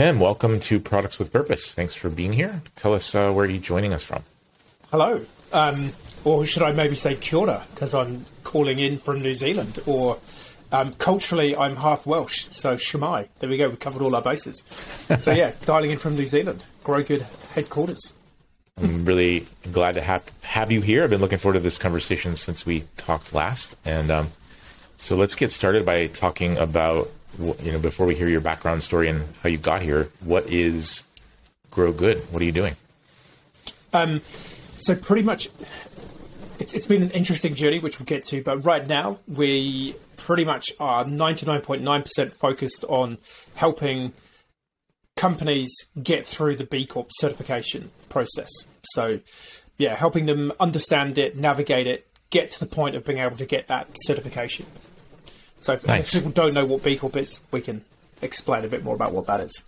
Tim, welcome to Products with Purpose. Thanks for being here. Tell us uh, where are you're joining us from. Hello. Um, or should I maybe say kia ora, because I'm calling in from New Zealand. Or um, culturally, I'm half Welsh, so Shwmae. There we go, we covered all our bases. so yeah, dialing in from New Zealand, Grow Good headquarters. I'm really glad to have, have you here. I've been looking forward to this conversation since we talked last. And um, so let's get started by talking about, you know, before we hear your background story and how you got here, what is Grow Good? What are you doing? Um, so pretty much, it's, it's been an interesting journey, which we'll get to. But right now, we pretty much are 99.9% focused on helping companies get through the B Corp certification process. So, yeah, helping them understand it, navigate it, get to the point of being able to get that certification. So, if, nice. if people don't know what B Corp is, we can explain a bit more about what that is.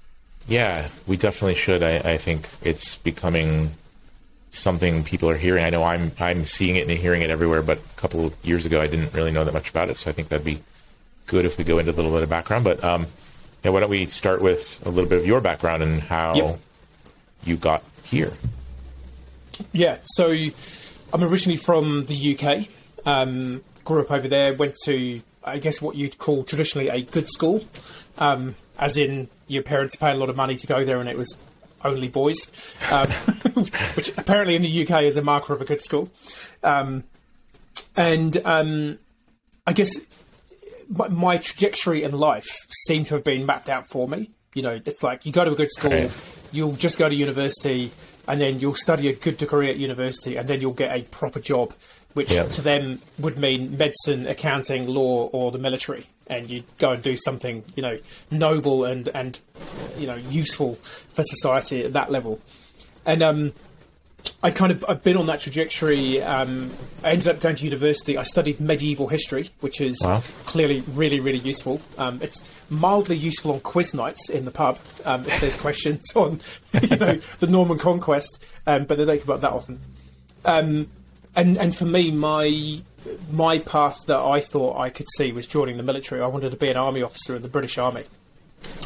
Yeah, we definitely should. I, I think it's becoming something people are hearing. I know I'm I'm seeing it and hearing it everywhere, but a couple of years ago I didn't really know that much about it. So I think that'd be good if we go into a little bit of background. But um, yeah, why don't we start with a little bit of your background and how yep. you got here? Yeah, so I'm originally from the UK. Um, grew up over there. Went to I guess what you'd call traditionally a good school, um, as in your parents pay a lot of money to go there, and it was only boys, um, which apparently in the UK is a marker of a good school. Um, and um, I guess my, my, trajectory in life seemed to have been mapped out for me. You know, it's like you go to a good school, you'll just go to university, and then you'll study a good degree at university, and then you'll get a proper job, which yep. to them would mean medicine, accounting, law, or the military and you go and do something you know noble and and you know useful for society at that level and um, I kind of I've been on that trajectory. Um, I ended up going to university. I studied medieval history, which is wow. clearly really really useful. Um, it's mildly useful on quiz nights in the pub um, if there's questions on you know the Norman conquest, um, but they don't come up that often. Um, and and for me, my my path that I thought I could see was joining the military. I wanted to be an army officer in the British Army.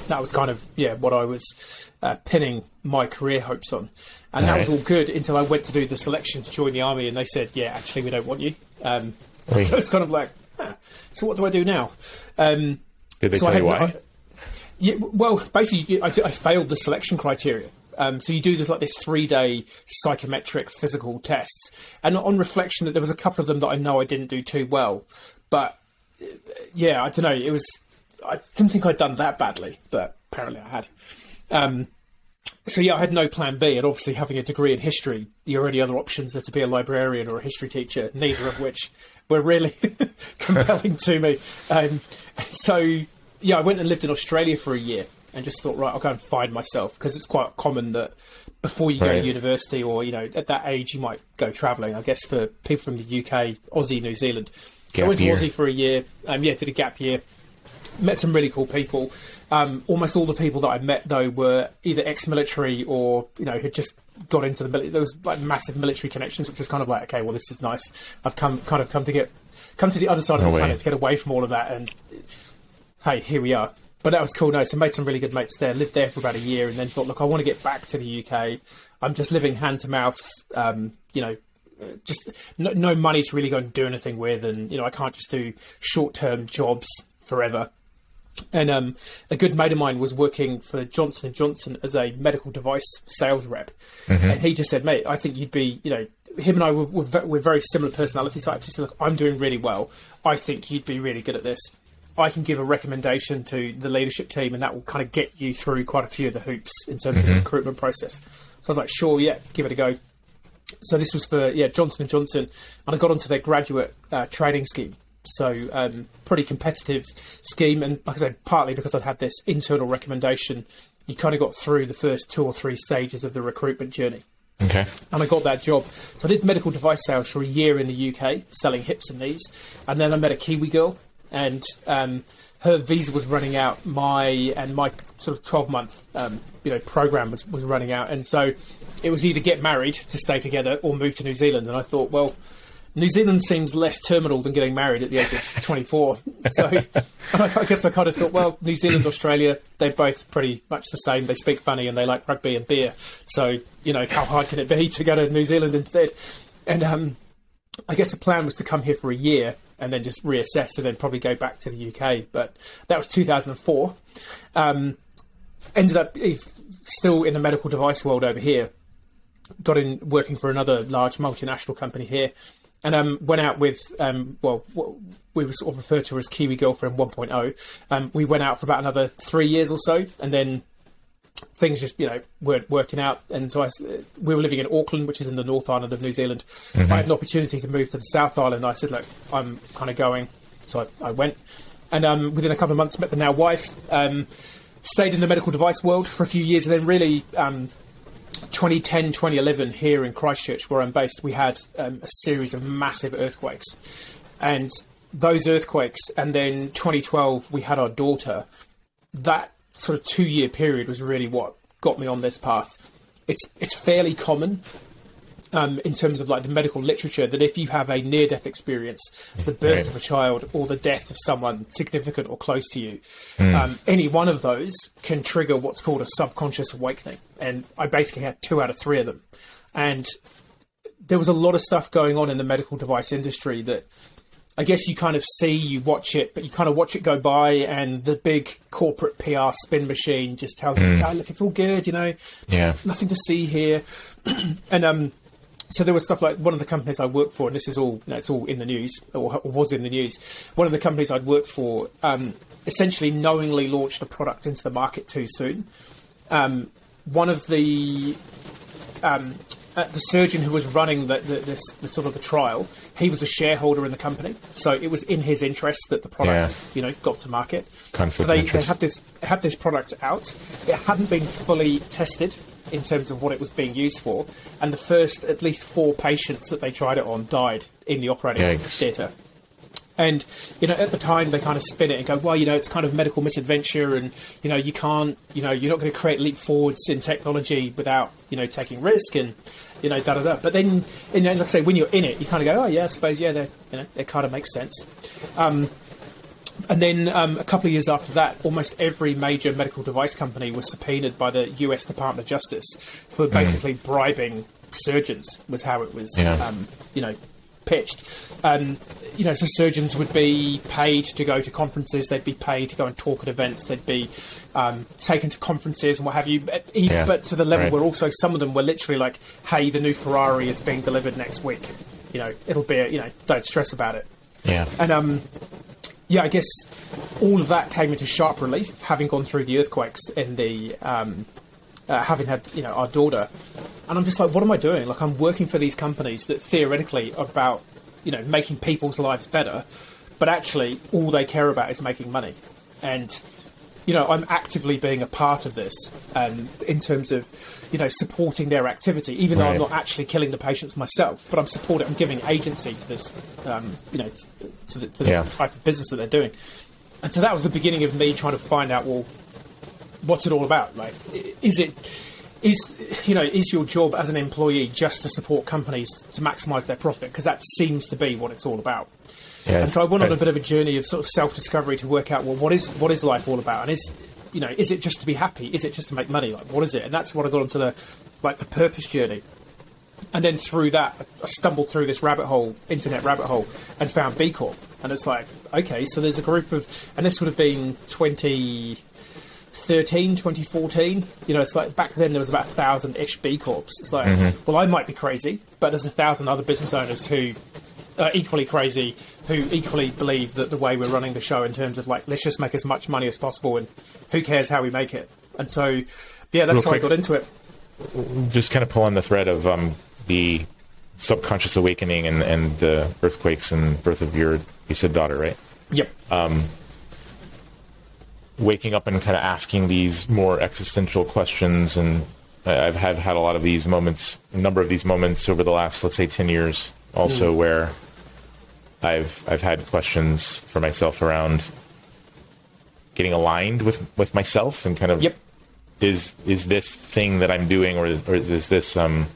That was kind of yeah what I was uh, pinning my career hopes on, and all that right. was all good until I went to do the selection to join the army, and they said, yeah, actually we don't want you. Um, so it's kind of like, so what do I do now? Um, Did they so tell you why? I, yeah, well, basically, I, I failed the selection criteria. Um, so you do this like this three day psychometric physical tests, and on reflection, that there was a couple of them that I know I didn't do too well, but yeah, I don't know. It was I didn't think I'd done that badly, but apparently I had. Um, so yeah, I had no plan B, and obviously having a degree in history, your only other options are to be a librarian or a history teacher, neither of which were really compelling to me. Um, so yeah, I went and lived in Australia for a year, and just thought, right, I'll go and find myself because it's quite common that before you go to university or you know at that age you might go travelling. I guess for people from the UK, Aussie, New Zealand. Gap so I went to year. Aussie for a year. Um, yeah, did a gap year. Met some really cool people. Um, almost all the people that I met though were either ex-military or you know had just got into the military. There was like massive military connections, which was kind of like, okay, well, this is nice. I've come kind of come to get come to the other side no of the way. planet to get away from all of that, and hey, here we are but that was cool. No, so made some really good mates there. Lived there for about a year, and then thought, look, I want to get back to the UK. I'm just living hand to mouth. Um, you know, just no, no, money to really go and do anything with, and you know, I can't just do short term jobs forever. And um, a good mate of mine was working for Johnson and Johnson as a medical device sales rep, mm-hmm. and he just said, "Mate, I think you'd be, you know." Him and I were, were, we're very similar personality types. He said, "Look, I'm doing really well. I think you'd be really good at this." I can give a recommendation to the leadership team, and that will kind of get you through quite a few of the hoops in terms mm-hmm. of the mm-hmm. recruitment process. So I was like, sure, yeah, give it a go. So this was for yeah Johnson and Johnson, and I got onto their graduate uh, training scheme. So um, pretty competitive scheme, and like I said, partly because I'd had this internal recommendation, you kind of got through the first two or three stages of the recruitment journey. Okay. And I got that job. So I did medical device sales for a year in the UK, selling hips and knees, and then I met a Kiwi girl and um, her visa was running out. My and my sort of twelve month um, you know program was, was running out, and so it was either get married to stay together or move to New Zealand. And I thought, well, New Zealand seems less terminal than getting married at the age of 24. so I guess I kind of thought, well, New Zealand, Australia, they're both pretty much the same. They speak funny and they like rugby and beer. So, you know, how hard can it be to go to New Zealand instead? And um, I guess the plan was to come here for a year and then just reassess and then probably go back to the UK. But that was 2004. Um, ended up eh, still in the medical device world over here. Got in working for another large multinational company here and um, went out with um, well, we were sort of referred to as Kiwi Girlfriend 1.0. Um, we went out for about another three years or so, and then things just you know weren't working out. And so I, we were living in Auckland, which is in the North Island of New Zealand. Mm-hmm. I had an opportunity to move to the South Island. I said, look, I'm kind of going, so I, I went, and um, within a couple of months met the now wife. Um, stayed in the medical device world for a few years, and then really um, 2010, 2011, here in Christchurch, where I'm based, we had um, a series of massive earthquakes. And those earthquakes, and then 2012, we had our daughter. That sort of two year period was really what got me on this path. It's, it's fairly common um, in terms of like the medical literature that if you have a near death experience, the birth right. of a child or the death of someone significant or close to you, mm. um, any one of those can trigger what's called a subconscious awakening. And I basically had two out of three of them. And there was a lot of stuff going on in the medical device industry that I guess you kind of see, you watch it, but you kind of watch it go by, and the big corporate PR spin machine just tells mm. you, oh, look, it's all good, you know, yeah, nothing to see here. and um, so there was stuff like one of the companies I worked for, and this is all you know, it's all in the news or, or, was in the news. One of the companies I'd worked for um, essentially knowingly launched a product into the market too soon. Um, one of the um, uh, the surgeon who was running the, the, this, the, sort of the trial, he was a shareholder in the company, so it was in his interest that the product, yeah. you know, got to market. Conflict so they, they had this had this product out. It hadn't been fully tested in terms of what it was being used for. And the first, at least four patients that they tried it on died in the operating Yikes. theatre. And you know, at the time, they kind of spin it and go, "Well, you know, it's kind of medical misadventure, and you know, you can't, you know, you're not going to create leap forwards in technology without, you know, taking risk and, you know, da da da." But then, you know, like I say, when you're in it, you kind of go, "Oh yeah, I suppose, yeah, you know, it kind of makes sense." Um, and then um, a couple of years after that, almost every major medical device company was subpoenaed by the U.S. Department of Justice for hmm. basically mm. bribing surgeons. Was how it was, yeah. um, you know, pitched. Um, you know, so surgeons would be paid to go to conferences. They'd be paid to go and talk at events. They'd be um, taken to conferences and what have you. But, even, yeah. but to the level right. where also some of them were literally like, "Hey, the new Ferrari is being delivered next week. You know, it'll be. A, you know, don't stress about it." Yeah. And um, yeah, I guess all of that came into sharp relief, having gone through the earthquakes and the um, uh, having had you know our daughter, and I'm just like, what am I doing? Like, I'm working for these companies that theoretically are about you know making people's lives better, but actually all they care about is making money, and you know, I'm actively being a part of this um, in terms of, you know, supporting their activity, even right. though I'm not actually killing the patients myself, but I'm supporting, I'm giving agency to this, um, you know, to, the, to the yeah. type of business that they're doing. And so that was the beginning of me trying to find out, well, what's it all about? Like, is it, is, you know, is your job as an employee just to support companies to maximise their profit? Because that seems to be what it's all about. Yeah. And so I went on a bit of a journey of sort of self discovery to work out well what is what is life all about? And is you know is it just to be happy? Is it just to make money? Like what is it? And that's what I got onto the like the purpose journey. And then through that I stumbled through this rabbit hole internet rabbit hole and found B Corp. And it's like okay so there's a group of and this would have been 2013 2014 you know it's like back then there was about a thousand ish B Corps. It's like mm-hmm. well I might be crazy but there's a thousand other business owners who are equally crazy who equally believe that the way we're running the show in terms of like let's just make as much money as possible and who cares how we make it. And so yeah that's Real how quick, I got into it. Just kind of pull on the thread of um, the subconscious awakening and, and the earthquakes and birth of your you said daughter right? Yep. Um, waking up and kind of asking these more existential questions and I've, I've had a lot of these moments a number of these moments over the last let's say 10 years also mm. where I've I've had questions for myself around getting aligned with with myself and kind of yep. is is this thing that I'm doing or or is this um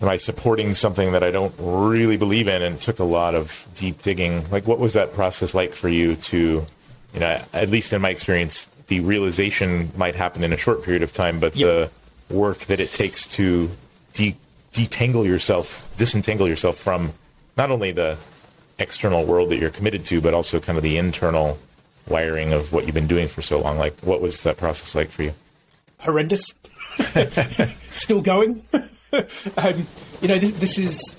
am I supporting something that I don't really believe in? And it took a lot of deep digging. Like, what was that process like for you to, you know, at least in my experience, the realization might happen in a short period of time, but yep. the work that it takes to de- detangle yourself, disentangle yourself from not only the external world that you're committed to, but also kind of the internal wiring of what you've been doing for so long. Like, what was that process like for you? Horrendous. Still going. um, you know, this, this, is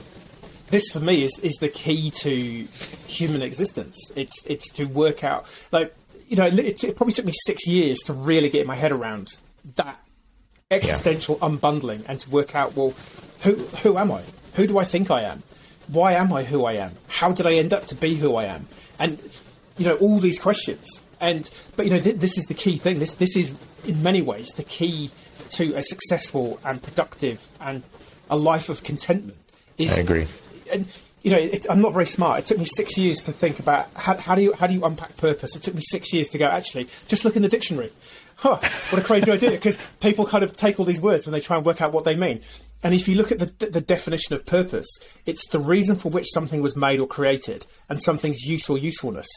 this for me is, is the key to human existence. It's it's to work out like you know it, it probably took me six years to really get my head around that existential yeah. unbundling and to work out well who who am I? Who do I think I am? Why am I who I am? How did I end up to be who I am? And you know all these questions. And but you know th- this is the key thing. This this is in many ways the key to a successful and productive and a life of contentment. Is, I agree. And you know, it, I'm not very smart. It took me six years to think about how, how, do you how do you unpack purpose. It took me six years to go. Actually, just look in the dictionary. Huh, what a crazy idea! Because people kind of take all these words and they try and work out what they mean. And if you look at the, the definition of purpose, it's the reason for which something was made or created, and something's use or usefulness.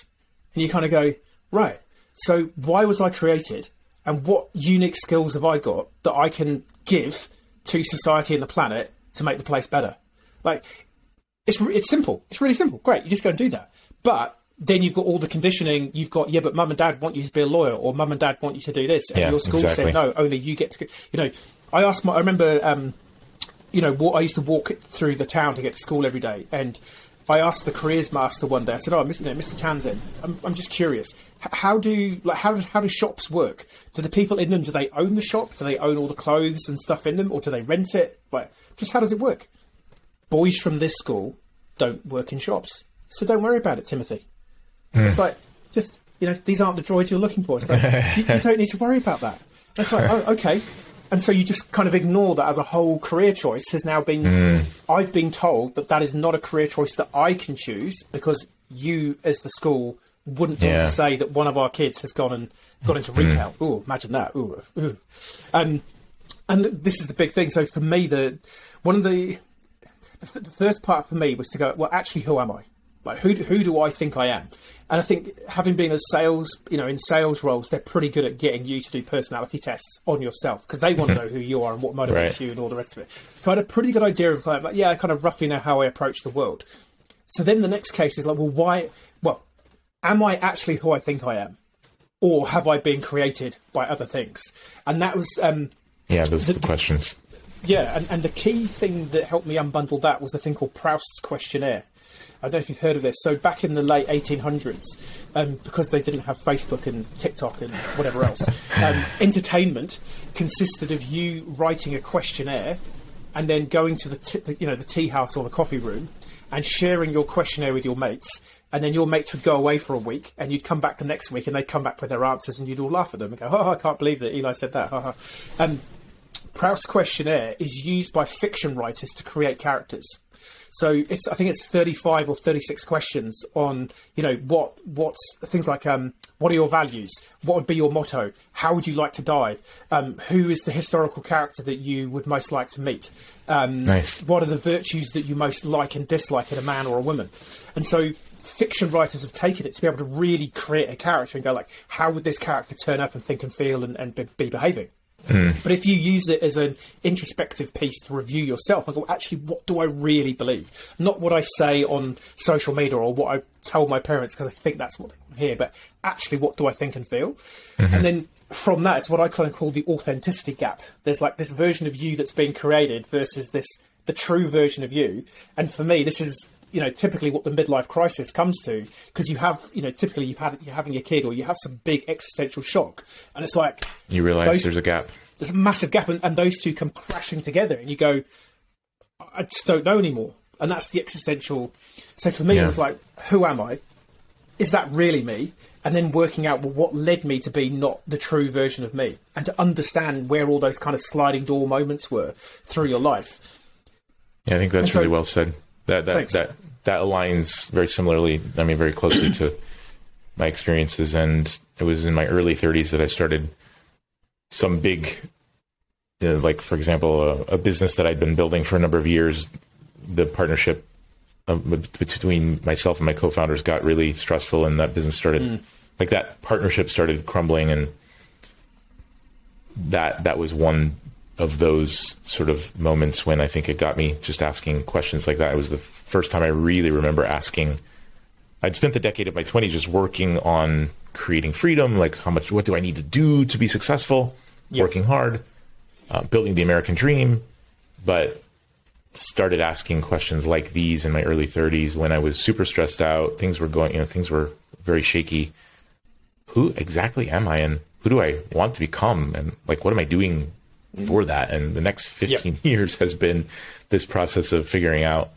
And you kind of go, right. So why was I created? and what unique skills have I got that I can give to society and the planet to make the place better? Like, it's it's simple. It's really simple. Great, you just go and do that. But then you've got all the conditioning. You've got yeah, but mum and dad want you to be a lawyer, or mum and dad want you to do this, and yeah, your school exactly. said no, only you get to. You know, I asked my. I remember, um, you know, I used to walk through the town to get to school every day, and I asked the careers master one day. I said, "Oh, Mr. You know, Mr. Townsend, I'm, I'm just curious. How do like how does how do shops work? Do the people in them do they own the shop? Do they own all the clothes and stuff in them, or do they rent it? Like, just how does it work? Boys from this school don't work in shops, so don't worry about it, Timothy. Mm. It's like just you know these aren't the droids you're looking for. It's like you, you don't need to worry about that. That's like oh, okay and so you just kind of ignore that as a whole career choice has now been mm. i've been told that that is not a career choice that i can choose because you as the school wouldn't yeah. want to say that one of our kids has gone and got into hmm. retail mm. oh imagine that ooh, ooh. Um, and this is the big thing so for me the one of the the first part for me was to go well actually who am i like who who do I think I am? And I think having been a sales, you know, in sales roles, they're pretty good at getting you to do personality tests on yourself because they want to know who you are and what motivates right. you and all the rest of it. So I had a pretty good idea of like, yeah, I kind of roughly know how I approach the world. So then the next case is like, well, why? Well, am I actually who I think I am, or have I been created by other things? And that was, um, yeah, those the, are the questions. Yeah, and, and the key thing that helped me unbundle that was a thing called Proust's questionnaire. I don't know if you've heard of this. So back in the late 1800s, um, because they didn't have Facebook and TikTok and whatever else, um, entertainment consisted of you writing a questionnaire and then going to the, t- the, you know the tea house or the coffee room and sharing your questionnaire with your mates. And then your mates would go away for a week, and you'd come back the next week, and they'd come back with their answers, and you'd all laugh at them and go, "Oh, I can't believe that Eli said that." um, Proust's questionnaire is used by fiction writers to create characters. So it's I think it's 35 or 36 questions on you know what what's things like um, what are your values? What would be your motto? How would you like to die? Um, who is the historical character that you would most like to meet? Um, nice. What are the virtues that you most like and dislike in a man or a woman? And so fiction writers have taken it to be able to really create a character and go like, how would this character turn up and think and feel and, and be, be behaving? Mm. But if you use it as an introspective piece to review yourself and go, actually, what do I really believe? Not what I say on social media or what I tell my parents because I think that's what they hear, but actually, what do I think and feel? Mm-hmm. And then from that, it's what I kind of call the authenticity gap. There's like this version of you that's being created versus this the true version of you. And for me, this is you know typically what the midlife crisis comes to because you have you know typically you've had you're having a kid or you have some big existential shock. And it's like you realize those, there's a gap. There's a massive gap and, and those two come crashing together and you go i just don't know anymore. And that's the existential so for me yeah. it was like who am i? Is that really me? And then working out well, what led me to be not the true version of me? And to understand where all those kind of sliding door moments were through your life. Yeah i think that's so, really well said that that Thanks. that that aligns very similarly. I mean, very closely to my experiences. And it was in my early 30s that I started some big uh, like for example, a, a, business that I'd been building for a number of years, the partnership of, between myself and my co-founders got really stressful, and that business started mm. like that partnership started crumbling, and that that was one of those sort of moments when I think it got me just asking questions like that. It was the first time I really remember asking. I'd spent the decade of my 20s just working on creating freedom, like how much, what do I need to do to be successful, yep. working hard, uh, building the American dream, but started asking questions like these in my early 30s when I was super stressed out. Things were going, you know, things were very shaky. Who exactly am I and who do I want to become? And like, what am I doing for that? And the next 15 yep. years has been this process of figuring out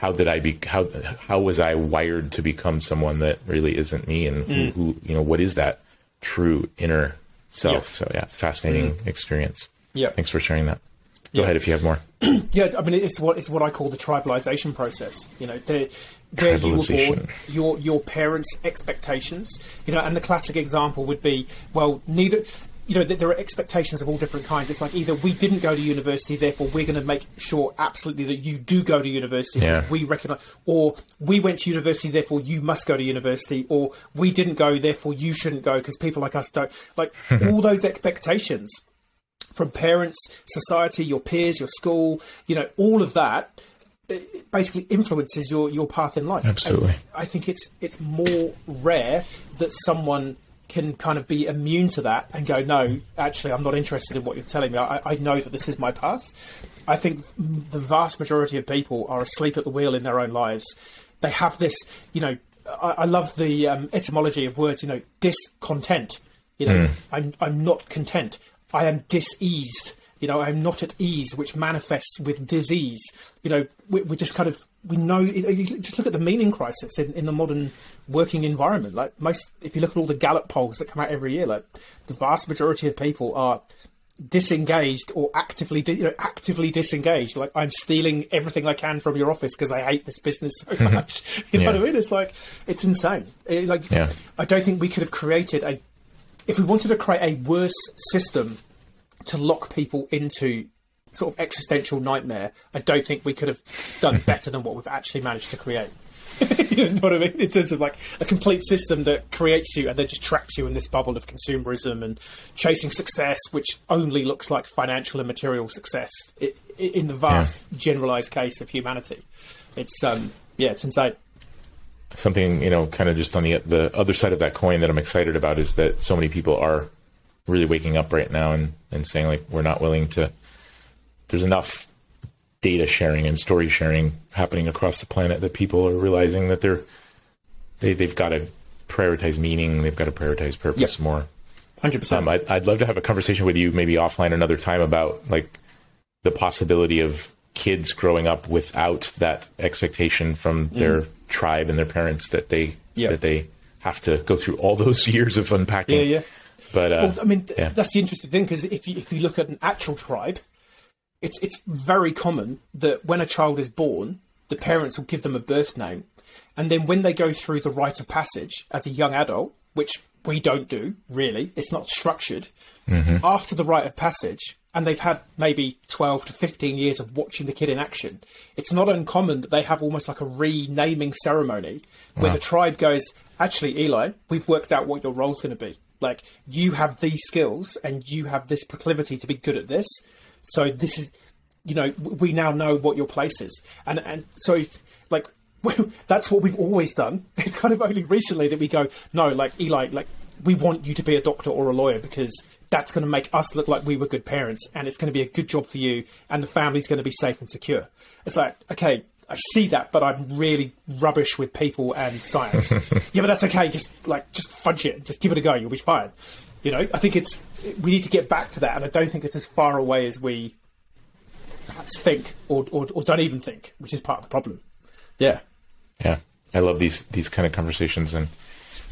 how did I be how how was I wired to become someone that really isn't me and who, mm. who you know what is that true inner self? So yeah, fascinating mm. experience. Yeah, thanks for sharing that. Go ahead if you have more. yeah, I mean it's what it's what I call the tribalization process. You know, the where you were born, your your parents' expectations. You know, and the classic example would be, well, neither you know, there are expectations of all different kinds. It's like either we didn't go to university, therefore we're going to make sure absolutely that you do go to university yeah. we recognise, or we went to university, therefore you must go to university, or we didn't go, therefore you shouldn't go because people like us don't. Like all those expectations from parents, society, your peers, your school, you know, all of that eh, basically influences your your path in life. Absolutely. And I think it's it's more rare that someone can kind of be immune to that and go, no, actually, I'm not interested in what you're telling me. I, I know that this is my path. I think the vast majority of people are asleep at the wheel in their own lives. They have this, you know, I, I love the um, etymology of words, you know, discontent. You know, mm. I'm, I'm not content. I am diseased. You know, I'm not at ease, which manifests with disease. You know, we, we just kind of we know. Just look at the meaning crisis in, in the modern working environment. Like most, if you look at all the Gallup polls that come out every year, like the vast majority of people are disengaged or actively you know, actively disengaged like i'm stealing everything i can from your office because i hate this business so much you know yeah. what i mean it's like it's insane it, like yeah. i don't think we could have created a if we wanted to create a worse system to lock people into sort of existential nightmare i don't think we could have done better than what we've actually managed to create you know what I mean? In terms of like a complete system that creates you and then just traps you in this bubble of consumerism and chasing success, which only looks like financial and material success in the vast yeah. generalized case of humanity. It's um, yeah, it's insane. Something you know, kind of just on the the other side of that coin that I'm excited about is that so many people are really waking up right now and and saying like we're not willing to. There's enough data sharing and story sharing happening across the planet that people are realizing that they're they, they've got to prioritize meaning they've got to prioritize purpose yep. more 100% um, I'd, I'd love to have a conversation with you maybe offline another time about like the possibility of kids growing up without that expectation from mm. their tribe and their parents that they yep. that they have to go through all those years of unpacking yeah yeah but uh, well, I mean, yeah. that's the interesting thing because if you if you look at an actual tribe, it's it's very common that when a child is born, the parents will give them a birth name, and then when they go through the rite of passage as a young adult, which we don't do really, it's not structured. Mm-hmm. After the rite of passage, and they've had maybe 12 to 15 years of watching the kid in action, it's not uncommon that they have almost like a renaming ceremony where wow. the tribe goes, Actually, Eli, we've worked out what your role's going to be. Like, you have these skills and you have this proclivity to be good at this. So this is, you know, we now know what your place is, and and so like that's what we've always done. It's kind of only recently that we go, no, like Eli, like we want you to be a doctor or a lawyer because that's going to make us look like we were good parents, and it's going to be a good job for you, and the family's going to be safe and secure. It's like, okay, I see that, but I'm really rubbish with people and science. yeah, but that's okay. Just like just fudge it, just give it a go. You'll be fine. You know, I think it's we need to get back to that, and I don't think it's as far away as we perhaps think or, or, or don't even think, which is part of the problem. Yeah, yeah, I love these these kind of conversations, and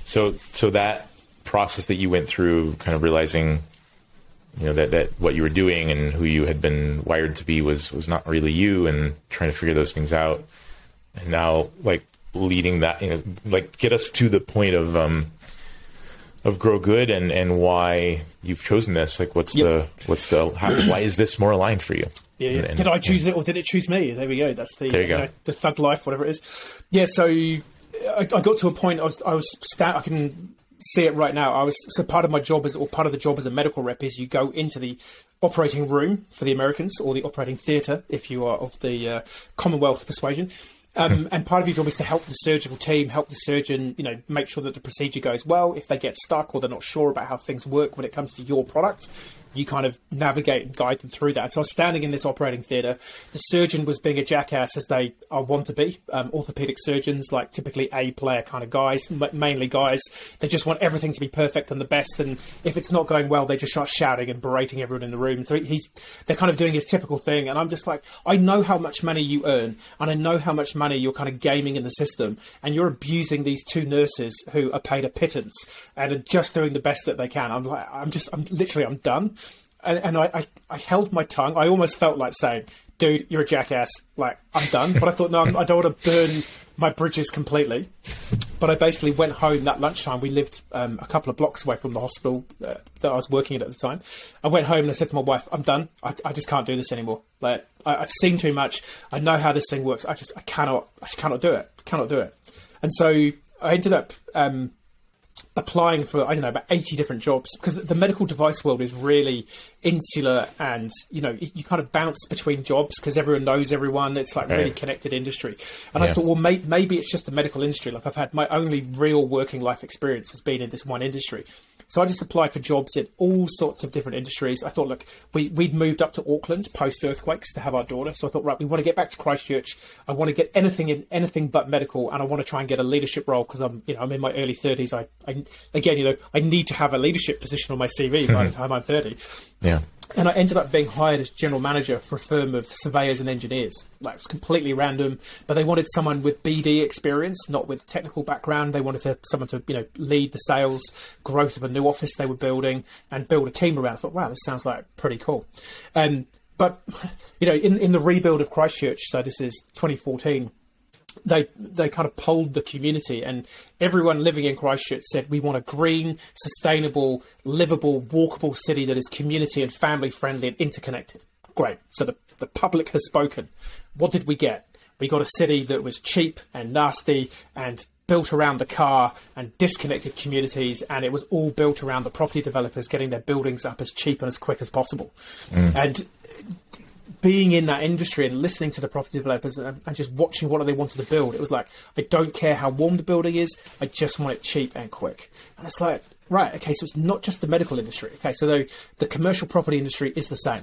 so so that process that you went through, kind of realizing, you know, that that what you were doing and who you had been wired to be was was not really you, and trying to figure those things out, and now like leading that, you know, like get us to the point of um of Grow Good and, and why you've chosen this. Like, what's Yep. the what's the how, why is this more aligned for you? Yeah, yeah. And- and- did I choose it or did it choose me? There we go. That's the you go. know, the thug life, whatever it is. Yeah. So I, I got to a point. I was I was sta- I can see it right now. I was so part of my job is or part of the job as a medical rep is you go into the operating room for the Americans or the operating theatre if you are of the uh, Commonwealth persuasion. Um, and part of your job is to help the surgical team, help the surgeon, you know, make sure that the procedure goes well. If they get stuck or they're not sure about how things work when it comes to your product, you kind of navigate and guide them through that. So I was standing in this operating theatre. The surgeon was being a jackass, as they are want to be. Um, orthopedic surgeons, like typically A player kind of guys, m- mainly guys, they just want everything to be perfect and the best. And if it's not going well, they just start shouting and berating everyone in the room. So he's they're kind of doing his typical thing. And I'm just like, I know how much money you earn, and I know how much money you're kind of gaming in the system, and you're abusing these two nurses who are paid a pittance and are just doing the best that they can. I'm like, I'm just, I'm literally, I'm done. And, and I, I, I held my tongue. I almost felt like saying, dude, you're a jackass. Like, I'm done. But I thought, no, I'm, I don't want to burn my bridges completely. But I basically went home that lunchtime. We lived um, a couple of blocks away from the hospital uh, that I was working at at the time. I went home and I said to my wife, I'm done. I, I just can't do this anymore. Like, I, I've seen too much. I know how this thing works. I just, I cannot, I just cannot do it. Cannot do it. And so I ended up um, applying for I don't know about eighty different jobs because the medical device world is really insular and you know you kind of bounce between jobs because everyone knows everyone. It's like really connected industry. And I thought, well, may- maybe it's just the medical industry. Like I've had my only real working life experience has been in this one industry. So I just applied for jobs in all sorts of different industries. I thought, look, we, we'd moved up to Auckland post earthquakes to have our daughter. So I thought, right, we want to get back to Christchurch. I want to get anything in anything but medical, and I want to try and get a leadership role because I'm, you know, I'm in my early 30s. I, I, again, you know, I need to have a leadership position on my CV by the time I'm 30 Yeah. And I ended up being hired as general manager for a firm of surveyors and engineers. Like it was completely random, but they wanted someone with BD experience, not with technical background. They wanted to, someone to you know lead the sales growth of a new office they were building and build a team around. I thought, wow, this sounds like pretty cool. Um, but you know, in in the rebuild of Christchurch, so this is 2014 they they kind of polled the community and everyone living in Christchurch said we want a green, sustainable, livable, walkable city that is community and family friendly and interconnected. Great. So the, the public has spoken. What did we get? We got a city that was cheap and nasty and built around the car and disconnected communities and it was all built around the property developers getting their buildings up as cheap and as quick as possible. Mm. And being in that industry and listening to the property developers and, and just watching what they wanted to build, it was like, I don't care how warm the building is, I just want it cheap and quick. And it's like, right, okay, so it's not just the medical industry. Okay, so the, the commercial property industry is the same.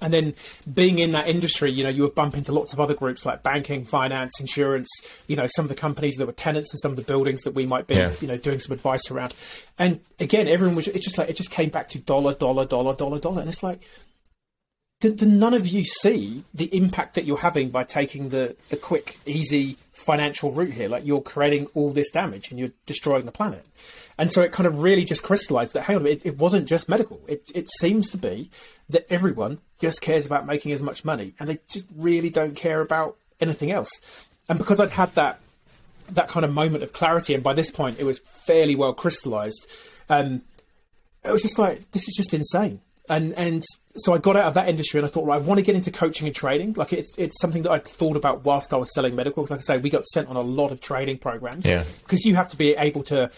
And then being in that industry, you know, you would bump into lots of other groups like banking, finance, insurance, you know, some of the companies that were tenants in some of the buildings that we might be, Yeah. you know, doing some advice around. And again, everyone was, it just like, it just came back to dollar, dollar, dollar, dollar, dollar. And it's like, none of you see the impact that you're having by taking the, the quick, easy financial route here? Like you're creating all this damage and you're destroying the planet. And so it kind of really just crystallized that, hang on it, it wasn't just medical. It, it seems to be that everyone just cares about making as much money and they just really don't care about anything else. And because I'd had that that kind of moment of clarity, and by this point it was fairly well crystallized. Um, it was just like this is just insane, and and so I got out of that industry and I thought, right, I want to get into coaching and training. Like it's it's something that I'd thought about whilst I was selling medical. Like I say, we got sent on a lot of training programs Yeah. because you have to be able to.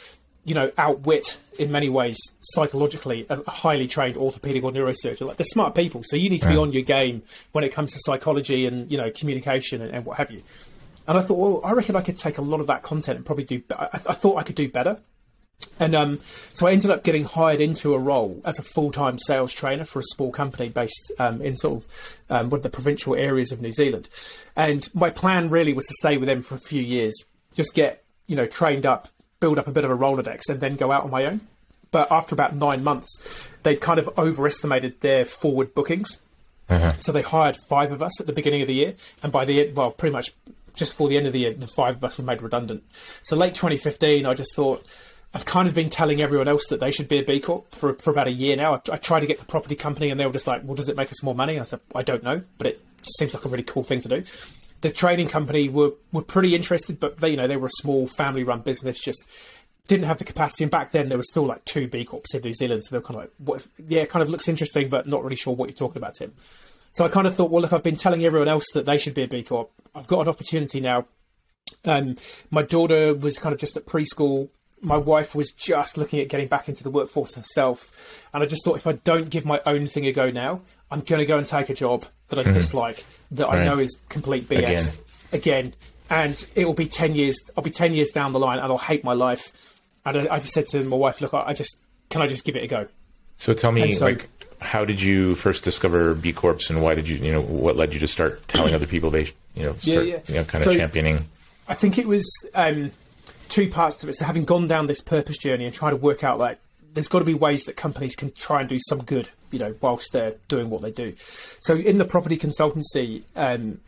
You know, outwit in many ways psychologically a a highly trained orthopedic or neurosurgeon. Like they're smart people, so you need to be Yeah. on your game when it comes to psychology and you know communication and, and what have you. And I thought, well, I reckon I could take a lot of that content and probably do. I, I thought I could do better. And um, so I ended up getting hired into a role as a full time sales trainer for a small company based um, in sort of um, one of the provincial areas of New Zealand. And my plan really was to stay with them for a few years, just get you know trained up, build up a bit of a Rolodex, and then go out on my own. But after about nine months, they'd kind of overestimated their forward bookings. So they hired five of us at the beginning of the year, and by the end, well, pretty much just before the end of the year, the five of us were made redundant. So late 2015, I just thought I've kind of been telling everyone else that they should be a B Corp for for about a year now. I, I tried to get the property company, and they were just like, "Well, does it make us more money?" I said, "I don't know, but it seems like a really cool thing to do." The training company were were pretty interested, but they, you know, they were a small family run business, just didn't have the capacity. And back then, there was still like two B Corps in New Zealand. So they were kind of like, what, yeah, it kind of looks interesting, but not really sure what you're talking about, Tim. So I kind of thought, well, look, I've been telling everyone else that they should be a B Corp. I've got an opportunity now. Um, my daughter was kind of just at preschool. My wife was just looking at getting back into the workforce herself. And I just thought, if I don't give my own thing a go now, I'm going to go and take a job that I mm-hmm. dislike, that right. I know is complete BS again. again. And it will be 10 years, I'll be 10 years down the line and I'll hate my life. And I, I just said to my wife, look, I just, can I just give it a go? So tell me, so, like, how did you first discover B Corps, and why did you, you know, what led you to start telling other people they, you know, start, yeah, yeah. you know, kind of so, championing? I think it was um, two parts to it. So having gone down this purpose journey and trying to work out like there's got to be ways that companies can try and do some good, you know, whilst they're doing what they do. So in the property consultancy, um,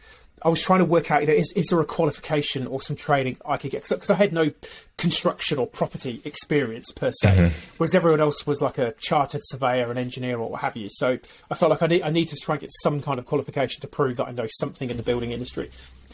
I was trying to work out, you know, is, is there a qualification or some training I could get? Because I had no construction or property experience per se, mm-hmm. whereas everyone else was like a chartered surveyor, an engineer, or what have you. So I felt like I need, I need to try and get some kind of qualification to prove that I know something in the building industry.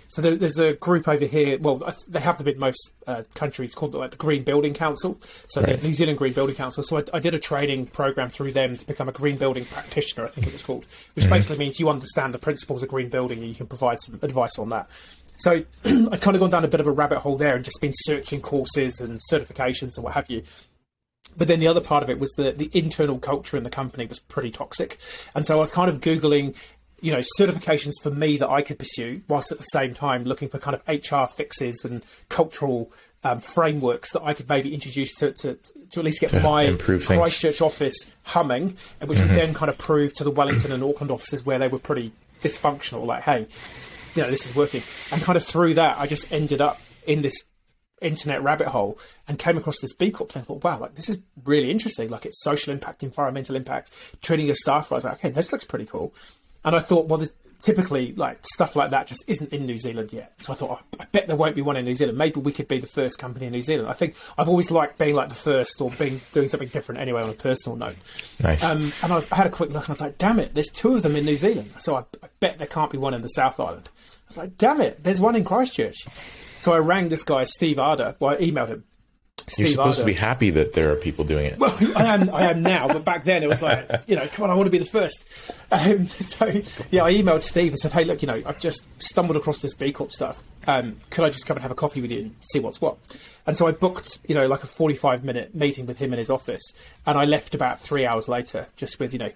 So there, there's a group over here. Well, they have them in most uh, countries called like the Green Building Council. So right. the New Zealand Green Building Council. So I, I, did a training program through them to become a green building practitioner. I think it was called, which mm-hmm. basically means you understand the principles of green building and you can provide some advice on that. So I'd kind of gone down a bit of a rabbit hole there and just been searching courses and certifications and what have you. But then the other part of it was that the internal culture in the company was pretty toxic. And so I was kind of Googling you know certifications for me that I could pursue, whilst at the same time looking for kind of HR fixes and cultural um, frameworks that I could maybe introduce to, to, to at least get my Christchurch office humming, and which mm-hmm. would then kind of prove to the Wellington and Auckland offices where they were pretty dysfunctional, like, hey, you know, this is working. And kind of through that, I just ended up in this internet rabbit hole and came across this B Corp and thought, wow, like this is really interesting. Like it's social impact, environmental impact, training your staff. I was like, okay, this looks pretty cool. And I thought, well, typically like stuff like that just isn't in New Zealand yet. So I thought, oh, I bet there won't be one in New Zealand. Maybe we could be the first company in New Zealand. I think I've always liked being like the first or being doing something different anyway on a personal note. Nice. Um, and I, was, I, had a quick look and I was like, damn it, there's two of them in New Zealand. So I, I bet there can't be one in the South Island. I was like, damn it, there's one in Christchurch. So I rang this guy, Steve Arder. Well, I emailed him Steve You're supposed Arder. to be happy that there are people doing it. Well, I am. I am now, but back then it was like, you know, come on, I want to be the first. Um, so yeah, I emailed Steve and said, hey, look, you know, I've just stumbled across this B Corp stuff. Um, could I just come and have a coffee with you and see what's what? And so I booked, you know, like a forty-five minute meeting with him in his office, and I left about three hours later, just with you know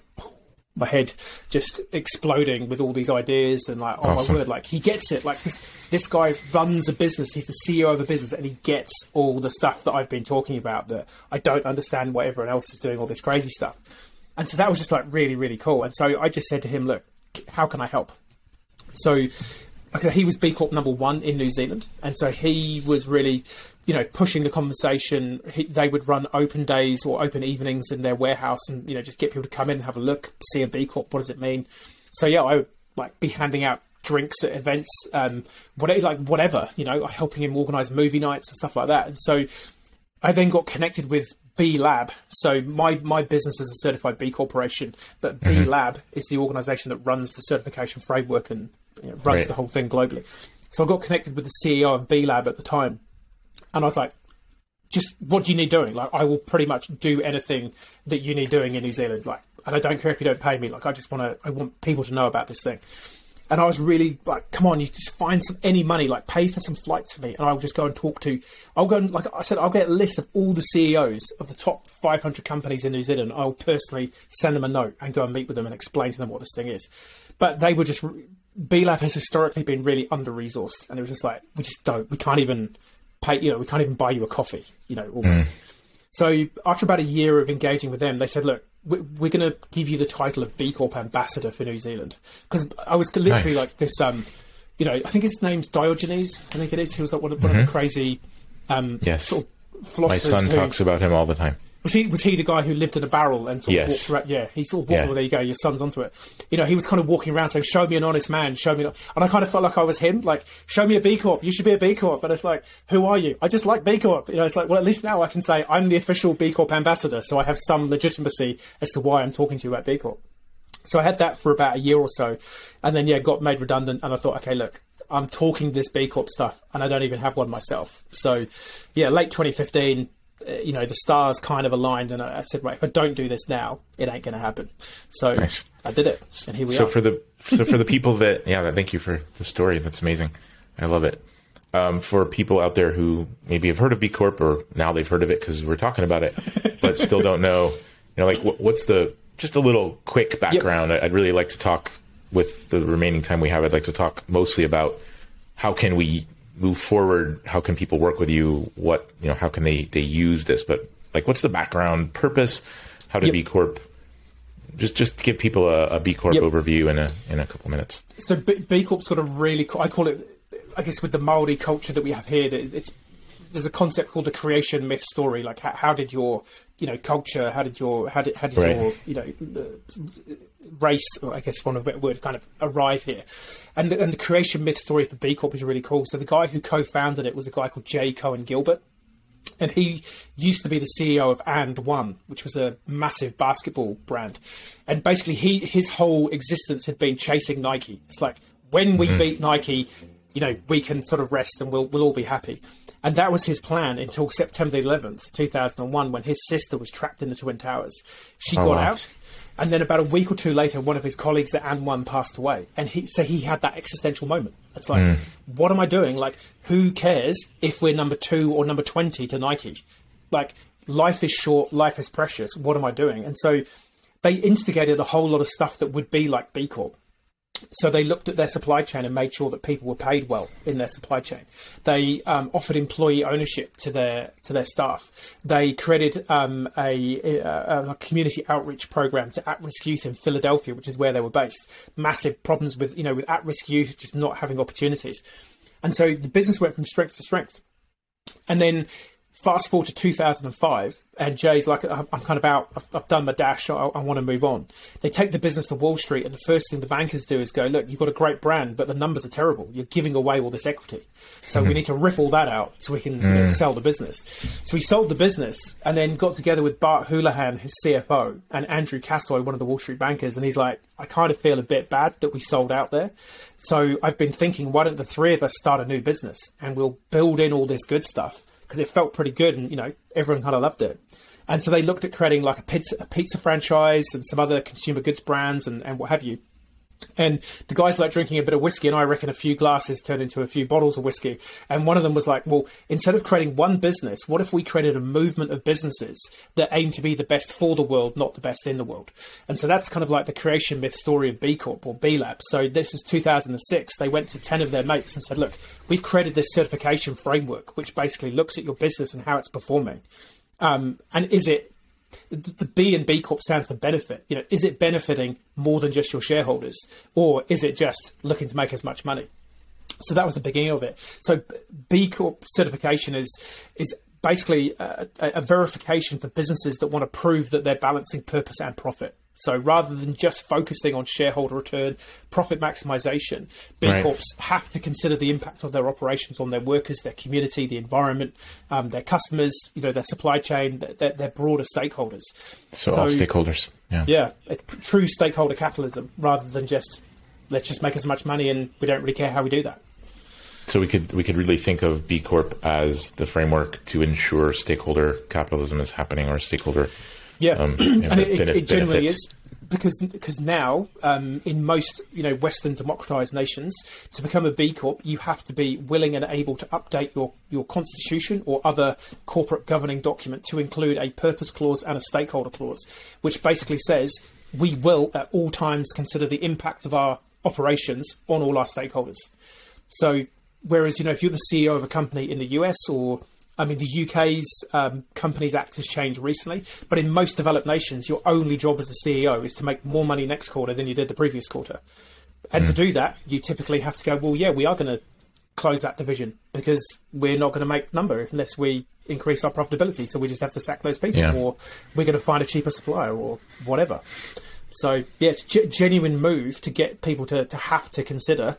my head just exploding with all these ideas and like, oh awesome. my word, like he gets it. Like this, this guy runs a business. He's the CEO of a business, and he gets all the stuff that I've been talking about. That I don't understand why everyone else is doing all this crazy stuff. And so that was just like really, really cool. And so I just said to him, look, how can I help? So he was B Corp number one in New Zealand, and so he was really you know, pushing the conversation. He, they would run open days or open evenings in their warehouse, and you know, just get people to come in and have a look, see a B Corp. What does it mean? So yeah, I would like be handing out drinks at events, um, whatever, like whatever, you know, helping him organise movie nights and stuff like that. And so I then got connected with B Lab. So my my business is a certified B corporation, but mm-hmm. B Lab is the organisation that runs the certification framework and you know, runs right. the whole thing globally. So I got connected with the CEO of B Lab at the time and I was like, just what do you need doing? Like, I will pretty much do anything that you need doing in New Zealand. Like, and I don't care if you don't pay me. Like, I just want to, I want people to know about this thing. And I was really like, come on, you just find some any money, like pay for some flights for me, and I'll just go and talk to. I'll go and like I said, I'll get a list of all the CEOs of the top 500 companies in New Zealand. I'll personally send them a note and go and meet with them and explain to them what this thing is. But they were just B Lab has historically been really under resourced, and it was just like we just don't, we can't even pay, you know, we can't even buy you a coffee, you know, almost. Mm. So after about a year of engaging with them, they said, look, we're going to give you the title of B Corp ambassador for New Zealand. Because I was literally nice. like this, um, you know, I think his name's Diogenes, I think it is. He was like one of, mm-hmm. of the mm-hmm. crazy um, yes. sort of philosophers. My son who, talks about him all the time. Was he was he the guy who lived in a barrel and sort of yes. walked around? Yeah, he sort of walked. Yeah. Well, there you go. Your son's onto it. You know, he was kind of walking around saying, "Show me an honest man. Show me." An... And I kind of felt like I was him. Like, show me a B Corp. You should be a B Corp. But it's like, who are you? I just like B Corp. You know, it's like, well, at least now I can say I'm the official B Corp ambassador, so I have some legitimacy as to why I'm talking to you about B Corp. So I had that for about a year or so, and then yeah, got made redundant. And I thought, okay, look, I'm talking this B Corp stuff, and I don't even have one myself. So, yeah, late 2015, uh, you know the stars kind of aligned, and I, said, right, if I don't do this now, it ain't going to happen. So Nice. I did it, and here we so are. for the so for the people that yeah, thank you for the story. That's amazing. I love it. Um, for people out there who maybe have heard of B Corp or now they've heard of it because we're talking about it, but still don't know, you know, like what, what's the just a little quick background. I- I'd really like to talk with the remaining time we have. I'd like to talk mostly about how can we move forward. How can people work with you? What you know? How can they they use this? But like, what's the background purpose? How did Yep. B Corp? Just just give people a, a B Corp Yep. overview in a in a couple minutes. so B, B Corp's got a really, co- I call it, I guess, with the Maori culture that we have here, that it's there's a concept called the creation myth story. Like, how, how did your, you know, culture, how did your, how did, how did Right. your, you know, race, or I guess one of a better word, kind of arrive here? And the, and the creation myth story for B Corp is really cool. So the guy who co-founded it was a guy called Jay Coen Gilbert. And he used to be the CEO of And One, which was a massive basketball brand. And basically, he his whole existence had been chasing Nike. It's like when we mm-hmm. beat Nike, you know, we can sort of rest and we'll we'll all be happy. And that was his plan until September 11th, 2001, when his sister was trapped in the Twin Towers. She oh, got wow. out, and then about a week or two later, one of his colleagues at And One passed away, and he so he had that existential moment. It's like, hmm. what am I doing? Like, who cares if we're number two or number twenty to Nike? Like, life is short, life is precious. What am I doing? And so, they instigated a whole lot of stuff that would be like B Corp. So they looked at their supply chain and made sure that people were paid well in their supply chain. They um, offered employee ownership to their to their staff. They created um, a, a, a community outreach program to at-risk youth in Philadelphia, which is where they were based. Massive problems with you know with at-risk youth just not having opportunities, and so the business went from strength to strength. And then fast forward to 2005, and Jay's like, I'm I'm kind of out. I've, I've done my dash. I, I want to move on. They take the business to Wall Street, and the first thing the bankers do is go, Look, you've got a great brand, but the numbers are terrible. You're giving away all this equity. So we mm-hmm. need to rip all that out so we can you know, mm. sell the business. So we sold the business and then got together with Bart Houlihan, his CFO, and Andrew Kassoy, one of the Wall Street bankers. And he's like, I kind of feel a bit bad that we sold out there. So I've been thinking, why don't the three of us start a new business and we'll build in all this good stuff because it felt pretty good and you know everyone kind of loved it. And so they looked at creating like a pizza, a pizza franchise and some other consumer goods brands and, and what have you. And the guys like drinking a bit of whiskey, and I reckon a few glasses turned into a few bottles of whiskey. And one of them was like, well, instead of creating one business, what if we created a movement of businesses that aim to be the best for the world, not the best in the world? And so that's kind of like the creation myth story of B Corp or B Lab. So this is 2006. They went to 10 of their mates and said, look, we've created this certification framework, which basically looks at your business and how it's performing. Um, and is it the B and B Corp stands for benefit. You know, is it benefiting more than just your shareholders, or is it just looking to make as much money? So that was the beginning of it. So B Corp certification is is basically a, a verification for businesses that want to prove that they're balancing purpose and profit. So rather than just focusing on shareholder return, profit maximization, B Right. Corps have to consider the impact of their operations on their workers, their community, the environment, um, their customers, you know, their supply chain, their, their, their broader stakeholders. So, all stakeholders. Yeah. Yeah, true stakeholder capitalism rather than just let's just make as much money and we don't really care how we do that. So we could we could really think of B Corp as the framework to ensure stakeholder capitalism is happening or stakeholder Yeah, um, and it, it, benef- it genuinely benefits. is because because now um, in most you know Western democratized nations to become a B Corp you have to be willing and able to update your your constitution or other corporate governing document to include a purpose clause and a stakeholder clause, which basically says we will at all times consider the impact of our operations on all our stakeholders. So, whereas you know, if you're the CEO of a company in the US or I mean, the UK's um, Companies Act has changed recently, but in most developed nations, your only job as a CEO is to make more money next quarter than you did the previous quarter. And to do that, you typically have to go, well, yeah, we are going to close that division because we're not going to make number unless we increase our profitability. So we just have to sack those people, Yeah. or we're going to find a cheaper supplier, or whatever. So yeah, it's a genuine move to get people to, to have to consider.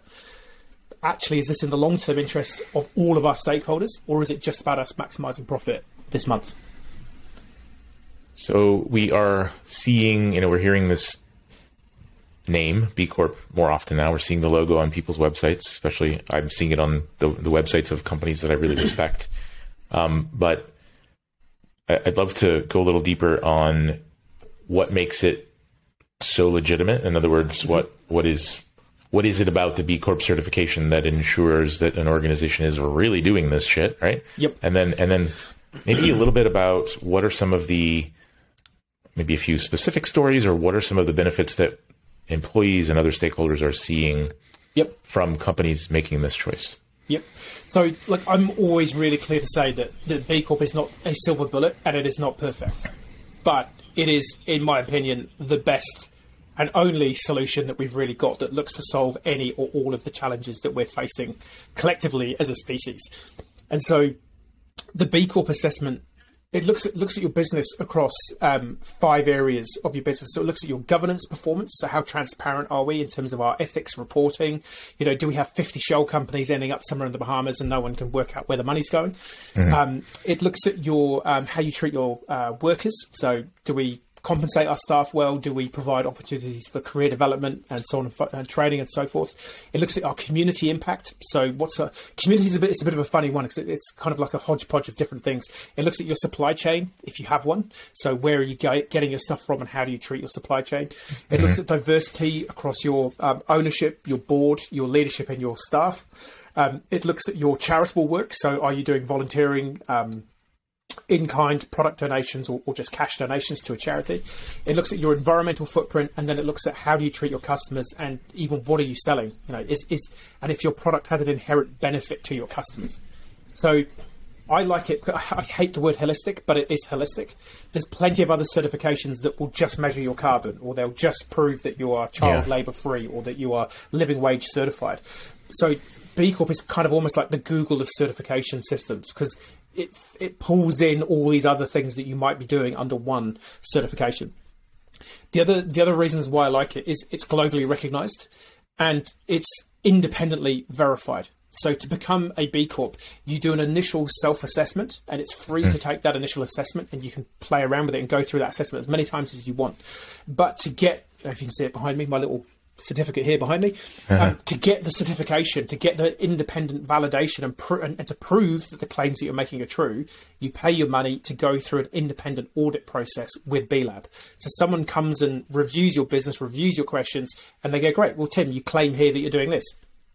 Actually, is this in the long term interest of all of our stakeholders, or is it just about us maximising profit this month? So we are seeing, you know, we're hearing this name B Corp more often now. We're seeing the logo on people's websites, especially I'm seeing it on the, the websites of companies that I really respect. Um, but I'd love to go a little deeper on what makes it so legitimate. In other words, what what is what is it about the B Corp certification that ensures that an organization is really doing this shit, right? Yep. And then and then maybe a little bit about what are some of the maybe a few specific stories or what are some of the benefits that employees and other stakeholders are seeing Yep. from companies making this choice. Yep. So, like, I'm always really clear to say that the B Corp is not a silver bullet and it is not perfect, but it is, in my opinion, the best and only solution that we've really got that looks to solve any or all of the challenges that we're facing collectively as a species. And so, the B Corp assessment it looks at looks at your business across um, five areas of your business. So it looks at your governance performance. So how transparent are we in terms of our ethics reporting? You know, do we have fifty shell companies ending up somewhere in the Bahamas and no one can work out where the money's going? Um, it looks at your um, how you treat your uh, workers. So do we compensate our staff well? Do we provide opportunities for career development and so on and, training and so forth? It looks at our community impact. So what's a community is a bit it's a bit of a funny one because it, it's kind of like a hodgepodge of different things. It looks at your supply chain if you have one. So where are you ge- getting your stuff from and how do you treat your supply chain? It looks at diversity across your um, ownership, your board, your leadership, and your staff. Um, it looks at your charitable work. So are you doing volunteering? Um, in kind product donations or, or just cash donations to a charity. It looks at your environmental footprint and then it looks at how do you treat your customers and even what are you selling? You know, is, is and if your product has an inherent benefit to your customers. So I like it. I hate the word holistic, but it is holistic. There's plenty of other certifications that will just measure your carbon, or they'll just prove that you are child Yeah. labour free, or that you are living wage certified. So B Corp is kind of almost like the Google of certification systems because it it pulls in all these other things that you might be doing under one certification. The other the other reasons why I like it is it's globally recognized and it's independently verified. So to become a B Corp, you do an initial self-assessment, and it's free to hmm. take that initial assessment, and you can play around with it and go through that assessment as many times as you want. But to get, if you can see it behind me, my little certificate here behind me, um, to get the certification, to get the independent validation, and, pr- and, and to prove that the claims that you're making are true, you pay your money to go through an independent audit process with B Lab. So someone comes and reviews your business, reviews your questions, and they go, "Great, well, Tim, you claim here that you're doing this."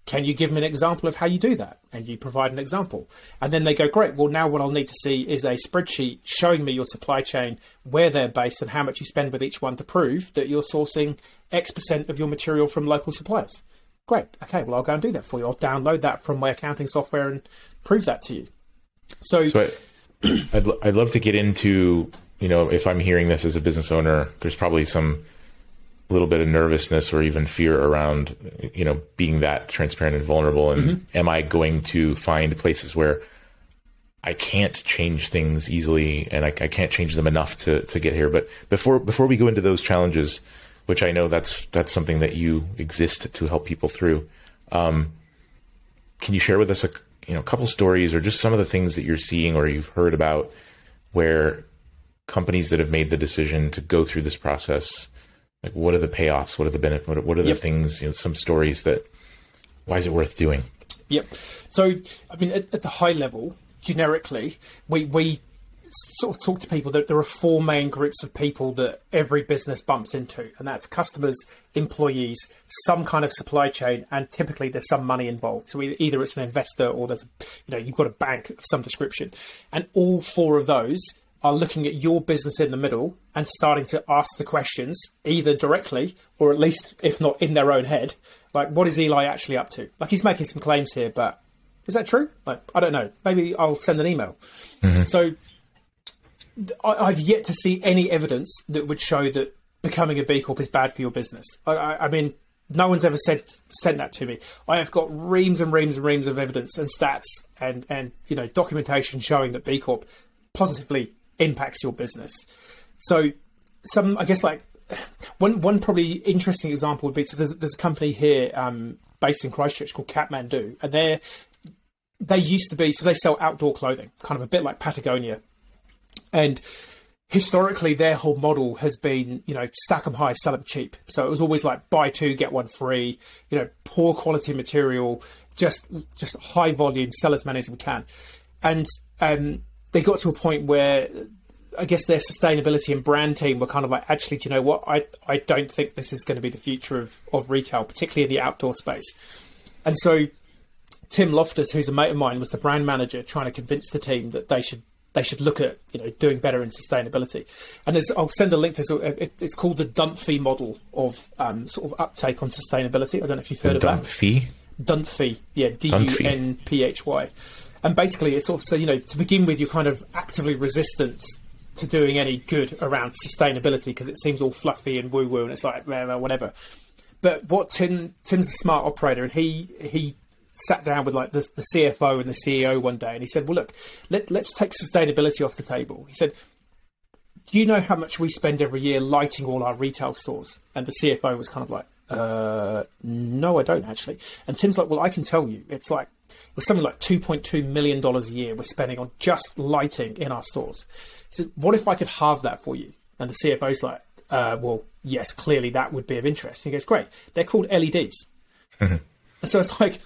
Can you give me an example of how you do that? And you provide an example. And then they go, great, well, now what I'll need to see is a spreadsheet showing me your supply chain, where they're based, and how much you spend with each one to prove that you're sourcing X percent of your material from local suppliers. Great. Okay, well, I'll go and do that for you. I'll download that from my accounting software and prove that to you. So, So I, I'd, I'd love to get into, you know, if I'm hearing this as a business owner, there's probably some little bit of nervousness or even fear around, you know, being that transparent and vulnerable. And am I going to find places where I can't change things easily and I, I can't change them enough to, to get here? But before, before we go into those challenges, which I know that's, that's something that you exist to help people through. Um, can you share with us a you know a couple stories or just some of the things that you're seeing or you've heard about where companies that have made the decision to go through this process like what are the payoffs what are the benefits what are, what are the Yep. things you know some stories that why is it worth doing Yep. So, I mean, at, at the high level, generically, we, we sort of talk to people that there are four main groups of people that every business bumps into, and that's customers, employees, some kind of supply chain, and typically there's some money involved. So either it's an investor or there's, you know, you've got a bank of some description, and all four of those are looking at your business in the middle and starting to ask the questions either directly or at least if not in their own head like what is eli actually up to? Like he's making some claims here but is that true? Like i don't know. Maybe i'll send an email. Mm-hmm. So I, i've yet to see any evidence that would show that becoming a b corp is bad for your business. I, I, I mean no one's ever said sent that to me. I have got reams and reams and reams of evidence and stats and and you know documentation showing that B Corp positively impacts your business. So some, I guess, like one one probably interesting example would be so there's, there's a company here um, based in Christchurch called Kathmandu, and they're they used to be so they sell outdoor clothing, kind of a bit like Patagonia, and historically their whole model has been you know stack them high sell them cheap. So it was always like buy two get one free you know poor quality material just just high volume sell as many as we can. And um, they got to a point where I guess their sustainability and brand team were kind of like, actually, do you know what? I, I don't think this is going to be the future of, of retail, particularly in the outdoor space. And so Tim Loftus, who's a mate of mine, was the brand manager trying to convince the team that they should they should look at you know doing better in sustainability. And I'll send a link to it, it's called the Dunphy model of um, sort of uptake on sustainability. I don't know if you've heard the of Dunphy? that. Dunphy, yeah, D U N P H Y. And basically, it's sort of so you know to begin with, you're kind of actively resistant to doing any good around sustainability because it seems all fluffy and woo woo, and it's like whatever. But what Tim Tim's a smart operator, and he he sat down with like the, the CFO and the CEO one day, and he said, "Well, look, let, let's take sustainability off the table." He said, "Do you know how much we spend every year lighting all our retail stores?" And the CFO was kind of like, uh, "No, I don't actually." And Tim's like, "Well, I can tell you. It's like something like two point two million dollars a year we're spending on just lighting in our stores." He said, "What if I could halve that for you?" And the CFO's like, uh, "Well, yes, clearly that would be of interest." And he goes, "Great. They're called LEDs." Mm-hmm. So it's like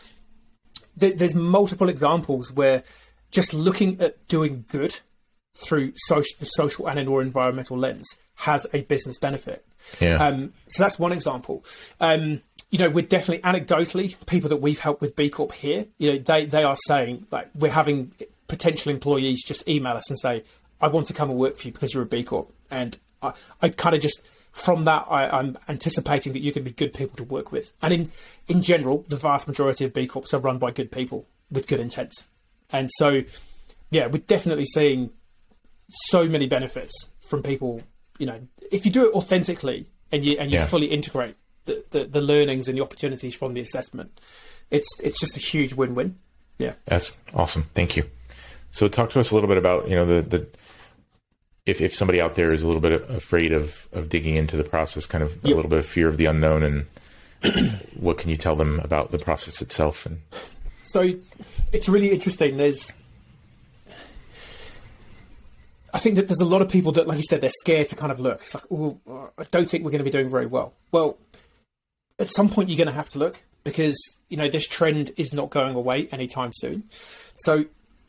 there's multiple examples where just looking at doing good through social, the social and or environmental lens has a business benefit. Yeah. Um, so that's one example. Um, you know, we're definitely anecdotally people that we've helped with B Corp here. You know, they they are saying like we're having potential employees just email us and say, "I want to come and work for you because you're a B Corp," and I, I kind of just from that, I, am anticipating that you can be good people to work with. And in in general, the vast majority of B Corps are run by good people with good intent. And so, yeah, we're definitely seeing so many benefits from people. You know, if you do it authentically and you and you yeah. fully integrate the, the, the learnings and the opportunities from the assessment, it's it's just a huge win win. Yeah, that's awesome. Thank you. So, talk to us a little bit about you know the the if, if somebody out there is a little bit afraid of, of digging into the process, kind of yep. a little bit of fear of the unknown, and what can you tell them about the process itself? And so it's really interesting. There's, I think that there's a lot of people that, like you said, they're scared to kind of look. It's like, oh, I don't think we're going to be doing very well. Well, at some point you're going to have to look because you know this trend is not going away anytime soon. So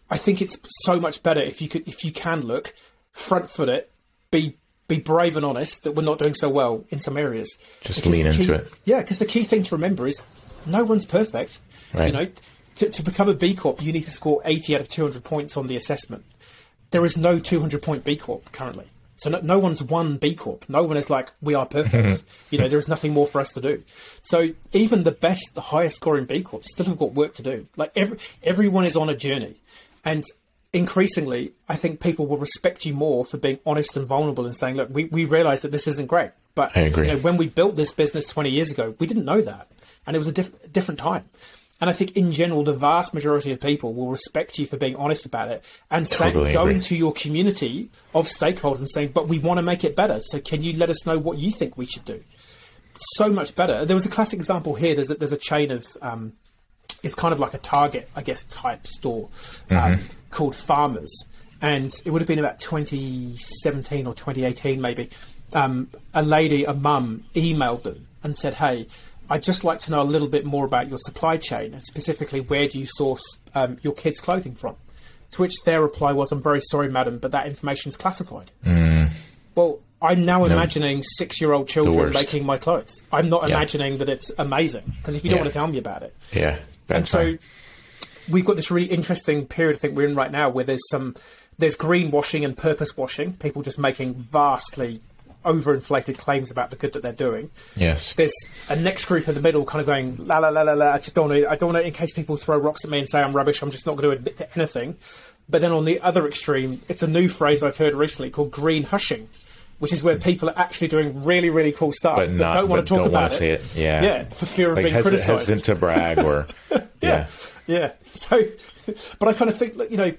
I think it's so much better if you could if you can look front foot it, be be brave and honest that we're not doing so well in some areas. Just because lean key, into it. Yeah, because the key thing to remember is no one's perfect. Right. You know, to, to become a B Corp, you need to score 80 out of 200 points on the assessment. There is no 200 point B Corp currently. So no, no, one's one B Corp. No one is like, we are perfect. you know, there's nothing more for us to do. So even the best, the highest scoring B Corp still have got work to do. Like every, everyone is on a journey. And increasingly, I think people will respect you more for being honest and vulnerable and saying, look, we, we realize that this isn't great. But I agree. You know, when we built this business 20 years ago, we didn't know that. And it was a diff- different time. And I think in general, the vast majority of people will respect you for being honest about it and totally say, going to your community of stakeholders and saying, but we want to make it better. So can you let us know what you think we should do? So much better. There was a classic example here. There's a, there's a chain of, um, it's kind of like a Target, I guess, type store. Um, mm-hmm called Farmers, and it would have been about 2017 or 2018 maybe. Um, a lady, a mum, emailed them and said, "Hey, I'd just like to know a little bit more about your supply chain, and specifically where do you source um, your kids' clothing from?" To which their reply was, "I'm very sorry, madam, but that information is classified." Mm. Well, I'm now no. imagining six-year-old children making my clothes. I'm not yeah. imagining that it's amazing because if you don't yeah. want to tell me about it, yeah, and so we've got this really interesting period I think we're in right now where there's some there's greenwashing and purpose washing, people just making vastly overinflated claims about the good that they're doing. Yes. There's a next group in the middle kind of going la la la la la. I just don't want to. I don't want to. In case people throw rocks at me and say I'm rubbish, I'm just not going to admit to anything. But then on the other extreme, it's a new phrase I've heard recently called green hushing, which is where people are actually doing really really cool stuff but, not, don't want to talk about it. it. Yeah. Yeah. For fear of like being criticised. Hesitant to brag or yeah. yeah. Yeah. So, but I kind of think that, you know,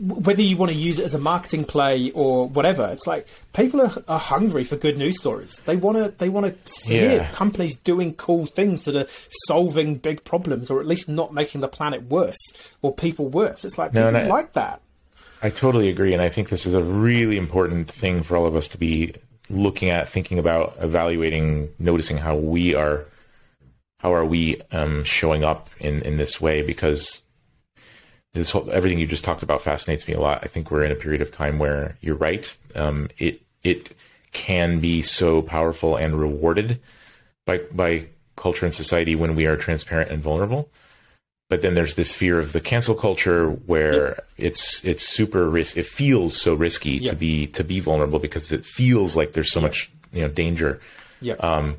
whether you want to use it as a marketing play or whatever, it's like people are, are hungry for good news stories. They want to they want to hear yeah. companies doing cool things that are solving big problems, or at least not making the planet worse or people worse. It's like people I, like that. I totally agree, and I think this is a really important thing for all of us to be looking at, thinking about, evaluating, noticing how we are how are we um, showing up in, in this way? Because this whole everything you just talked about fascinates me a lot. I think we're in a period of time where you're right. Um, it it can be so powerful and rewarded by by culture and society when we are transparent and vulnerable. But then there's this fear of the cancel culture where yep. it's it's super risk. It feels so risky yep. to be to be vulnerable because it feels like there's so yep. much you know danger. Yeah. Um,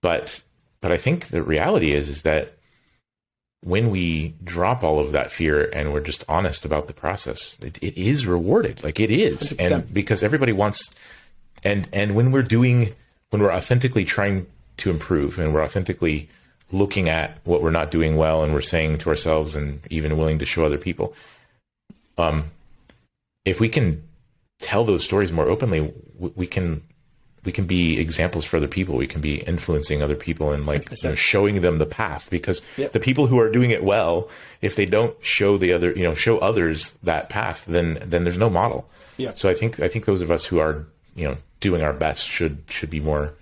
but but I think the reality is is that when we drop all of that fear and we're just honest about the process, it, it is rewarded. Like it is, 100%. and because everybody wants, and and when we're doing, when we're authentically trying to improve, and we're authentically looking at what we're not doing well, and we're saying to ourselves, and even willing to show other people, um, if we can tell those stories more openly, we can we can be examples for other people. We can be influencing other people and like you know, showing them the path because yep. the people who are doing it well, if they don't show the other, you know, show others that path, then then there's no model. Yeah. So I think I think those of us who are you know doing our best should should be more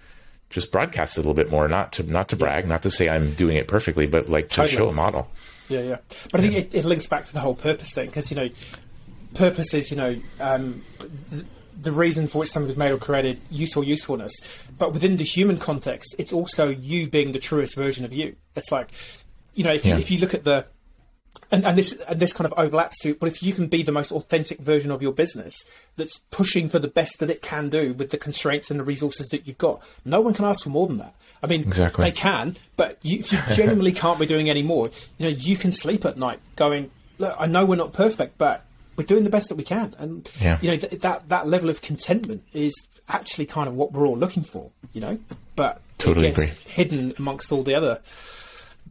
just broadcast a little bit more, not to not to brag, not to say I'm doing it perfectly, but like to totally. show a model. Yeah, yeah. But I think it, it, links back to the whole purpose thing because you know, purpose is you know. Um, the reason for which something was made or created, use or usefulness. But within the human context, it's also you being the truest version of you. It's like, you know, if, yeah. you, if you look at the, and, and this and this kind of overlaps to, but if you can be the most authentic version of your business that's pushing for the best that it can do with the constraints and the resources that you've got, no one can ask for more than that. I mean, exactly. they can, but you, you genuinely can't be doing any more, you know, you can sleep at night going, look, I know we're not perfect, but we're doing the best that we can, and yeah. you know th- that that level of contentment is actually kind of what we're all looking for, you know. But totally it gets agree. hidden amongst all the other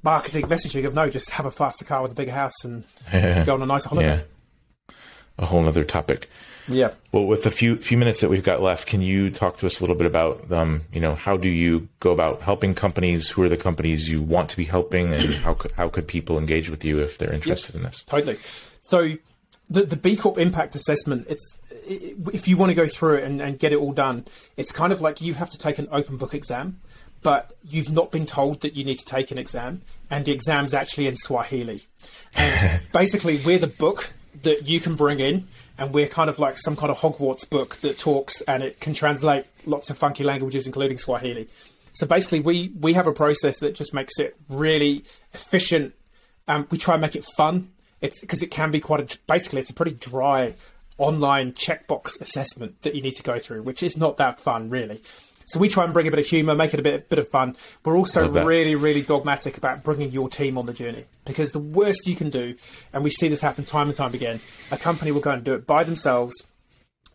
marketing messaging of no, just have a faster car with a bigger house and go on a nicer holiday. Yeah. A whole other topic. Yeah. Well, with the few few minutes that we've got left, can you talk to us a little bit about, um, you know, how do you go about helping companies? Who are the companies you want to be helping, and how could, how could people engage with you if they're interested yep. in this? Totally. So the, the B Corp impact assessment, it's if you want to go through it and, and get it all done, it's kind of like you have to take an open book exam, but you've not been told that you need to take an exam, and the exam's actually in Swahili. And basically, we're the book that you can bring in, and we're kind of like some kind of Hogwarts book that talks and it can translate lots of funky languages, including Swahili. So basically, we we have a process that just makes it really efficient. Um, we try and make it fun it's because it can be quite a basically it's a pretty dry online checkbox assessment that you need to go through, which is not that fun really. So we try and bring a bit of humour, make it a bit bit of fun. We're also really, really dogmatic about bringing your team on the journey because the worst you can do, and we see this happen time and time again, a company will go and do it by themselves.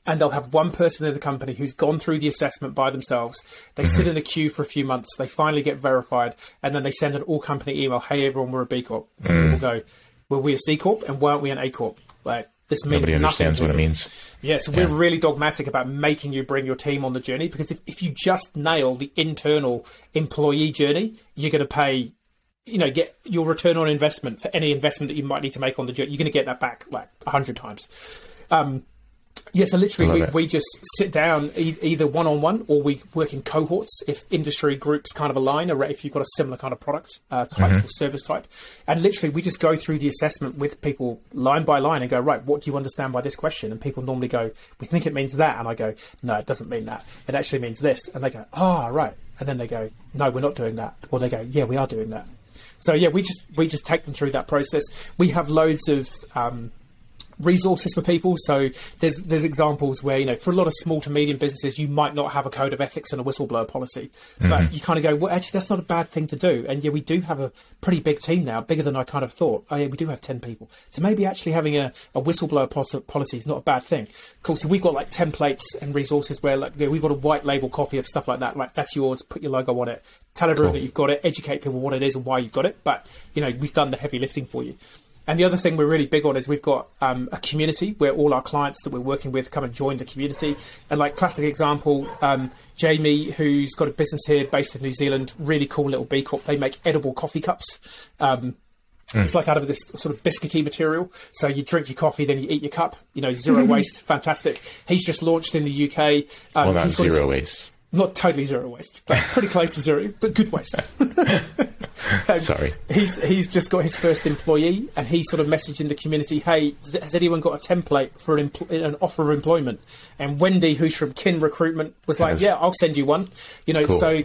And they'll have one person in the company who's gone through the assessment by themselves. They sit in a queue for a few months. They finally get verified, and then they send an all company email. Hey, everyone, we're a B Corp. And mm. people go, were we a C corp and weren't we an A corp? Like this means nobody understands what it means. Yes, yeah, so we're really dogmatic about making you bring your team on the journey because if, if you just nail the internal employee journey, you're going to pay, you know, get your return on investment for any investment that you might need to make on the journey. You're going to get that back like a hundred times. Um, yeah, so literally, we, we just sit down e- either one on one or we work in cohorts if industry groups kind of align, or if you've got a similar kind of product uh, type mm-hmm. or service type. And literally, we just go through the assessment with people line by line and go, right, what do you understand by this question? And people normally go, we think it means that. And I go, no, it doesn't mean that. It actually means this. And they go, ah, oh, right. And then they go, no, we're not doing that. Or they go, yeah, we are doing that. So yeah, we just we just take them through that process. We have loads of um, resources for people. So there's there's examples where you know for a lot of small to medium businesses you might not have a code of ethics and a whistleblower policy, mm-hmm. but you kind of go, well, actually that's not a bad thing to do. And yeah, we do have a pretty big team now, bigger than I kind of thought. Oh yeah, we do have ten people. So maybe actually having a, a whistleblower policy is not a bad thing. Of course, we've got like templates and resources where like you know, we've got a white label copy of stuff like that. Like that's yours. Put your logo on it. Tell everyone cool. that you've got it. Educate people what it is and why you've got it. But you know we've done the heavy lifting for you. And the other thing we're really big on is we've got um, a community where all our clients that we're working with come and join the community. And like classic example, um, Jamie, who's got a business here based in New Zealand, really cool little B Corp. They make edible coffee cups. Um, Mm. It's like out of this sort of biscuity material. So you drink your coffee, then you eat your cup. You know, 0 mm-hmm. waste, fantastic. He's just launched in the UK. Um, well, not zero his, waste. Not totally zero waste, but pretty close to zero, but good waste. Um, Sorry. He's he's just got his first employee, and he sort of messaged in the community, "Hey, has anyone got a template for an, empl- an offer of employment?" And Wendy, who's from Kin Recruitment, was like, Yes. "Yeah, I'll send you one." You know, Cool. so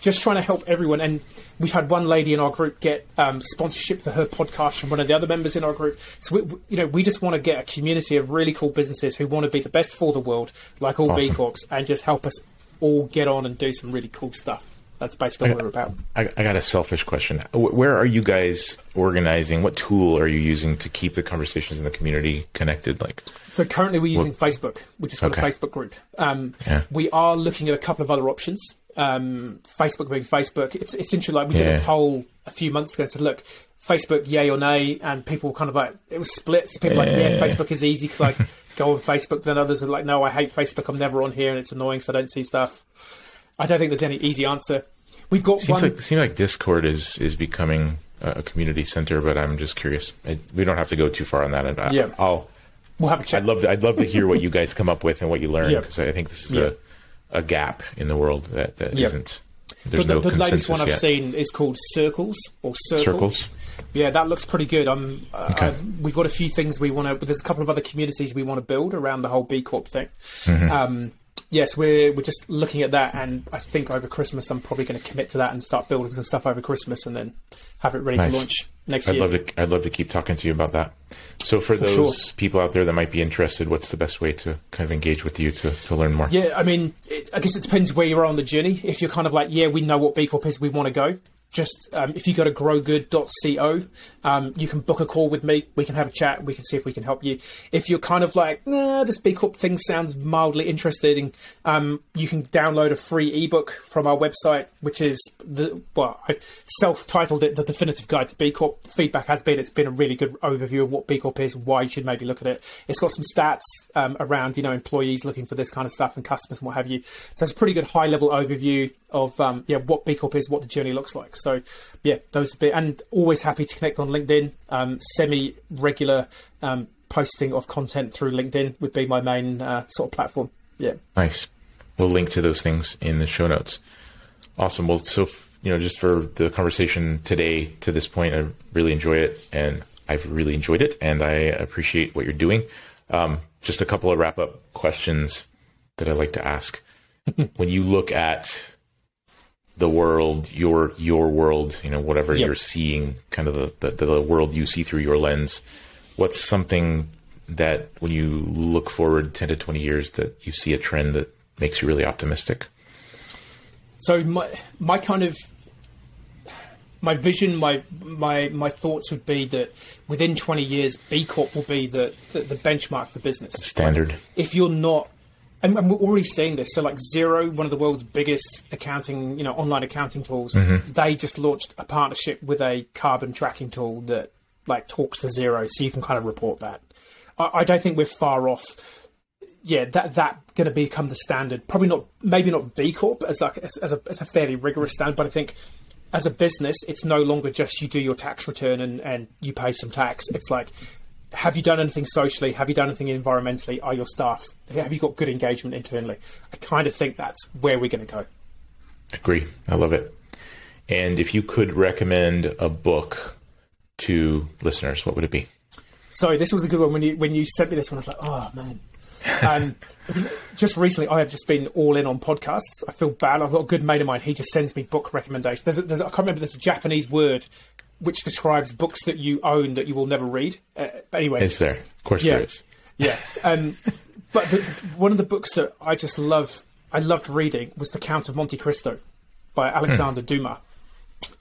just trying to help everyone. And we've had one lady in our group get um, sponsorship for her podcast from one of the other members in our group. So we, we- you know, we just want to get a community of really cool businesses who want to be the best for the world, like all B Corps, and just help us all get on and do some really cool stuff. That's basically what we're about. I, I got a selfish question. Where are you guys organizing? What tool are you using to keep the conversations in the community connected? Like, So currently we're using Facebook, which is called Okay. a Facebook group. Um, Yeah. We are looking at a couple of other options. Um, Facebook being Facebook, it's it's interesting. Like we did a poll a few months ago and said, look, Facebook, yay or nay, and people were kind of like it was split. So people were like, yeah, Yeah. Facebook is easy because I go on Facebook. Then others are like, no, I hate Facebook. I'm never on here, and it's annoying, so I don't see stuff. I don't think there's any easy answer. We've got seems one. like seems like Discord is is becoming a community center, but I'm just curious. I, we don't have to go too far on that. And I, Yeah. I'll. we'll have a chat. I'd love to. I'd love to hear what you guys come up with and what you learn Yeah. because I think this is Yeah. a a gap in the world that that Yeah. not There's but the, no the latest one I've yet. seen is called Circles or Circle. Circles. Yeah, that looks pretty good. Um, uh, Okay. I've- we've got a few things we want to. There's a couple of other communities we want to build around the whole B Corp thing. Mm-hmm. Um, yes, we're we're just looking at that, and I think over Christmas I'm probably going to commit to that and start building some stuff over Christmas, and then have it ready Nice. to launch next I'd year. love to. I'd love to keep talking to you about that. So, for, For those sure. people out there that might be interested, what's the best way to kind of engage with you to, to learn more? Yeah, I mean, it, I guess it depends where you are on the journey. If you're kind of like, yeah, we know what B Corp is, we want to go. Just um, if you go to growgood.co, um, you can book a call with me. We can have a chat. We can see if we can help you. If you're kind of like, nah, this B Corp thing sounds mildly interesting, um, you can download a free ebook from our website, which is the well, I've self-titled it "The Definitive Guide to B Corp." Feedback has been it's been a really good overview of what B Corp is, why you should maybe look at it. It's got some stats um, around you know employees looking for this kind of stuff and customers and what have you. So it's a pretty good high-level overview of um, yeah what B Corp is, what the journey looks like. So yeah, those would be and always happy to connect on LinkedIn. Um, semi-regular um, posting of content through LinkedIn would be my main uh, sort of platform. Yeah. Nice. We'll link to those things in the show notes. Awesome. Well, so f- you know, just for the conversation today to this point, I really enjoy it, and I've really enjoyed it, and I appreciate what you're doing. Um, just a couple of wrap up questions that I like to ask. when you look at the world, your your world, you know, whatever Yep. you're seeing, kind of the, the the world you see through your lens. What's something that when you look forward ten to twenty years that you see a trend that makes you really optimistic? So my my kind of my vision, my my my thoughts would be that within 20 years, B Corp will be the the, the benchmark for business. Standard. If you're not, and, and we're already seeing this. So like Xero, one of the world's biggest accounting, you know, online accounting tools, mm-hmm. they just launched a partnership with a carbon tracking tool that like talks to Xero, so you can kind of report that. I, I don't think we're far off yeah, that that going to become the standard. Probably not, maybe not B Corp as like as, as a as a fairly rigorous standard, but I think as a business, it's no longer just you do your tax return and and you pay some tax. It's like, have you done anything socially? Have you done anything environmentally? Are your staff? Have you got good engagement internally? I kind of think that's where we're going to go. Agree. I love it. And if you could recommend a book to listeners, what would it be? Sorry, this was a good one. When you when you sent me this one, I was like, oh man. Um, just recently, I have just been all in on podcasts. I feel bad. I've got a good mate of mine. He just sends me book recommendations. There's, a, there's a, I can't remember. There's a Japanese word which describes books that you own that you will never read. Uh, but anyway, Is there? Of course Yeah. there is. yeah. Um, but the, one of the books that I just love, I loved reading was The Count of Monte Cristo by Alexander Dumas.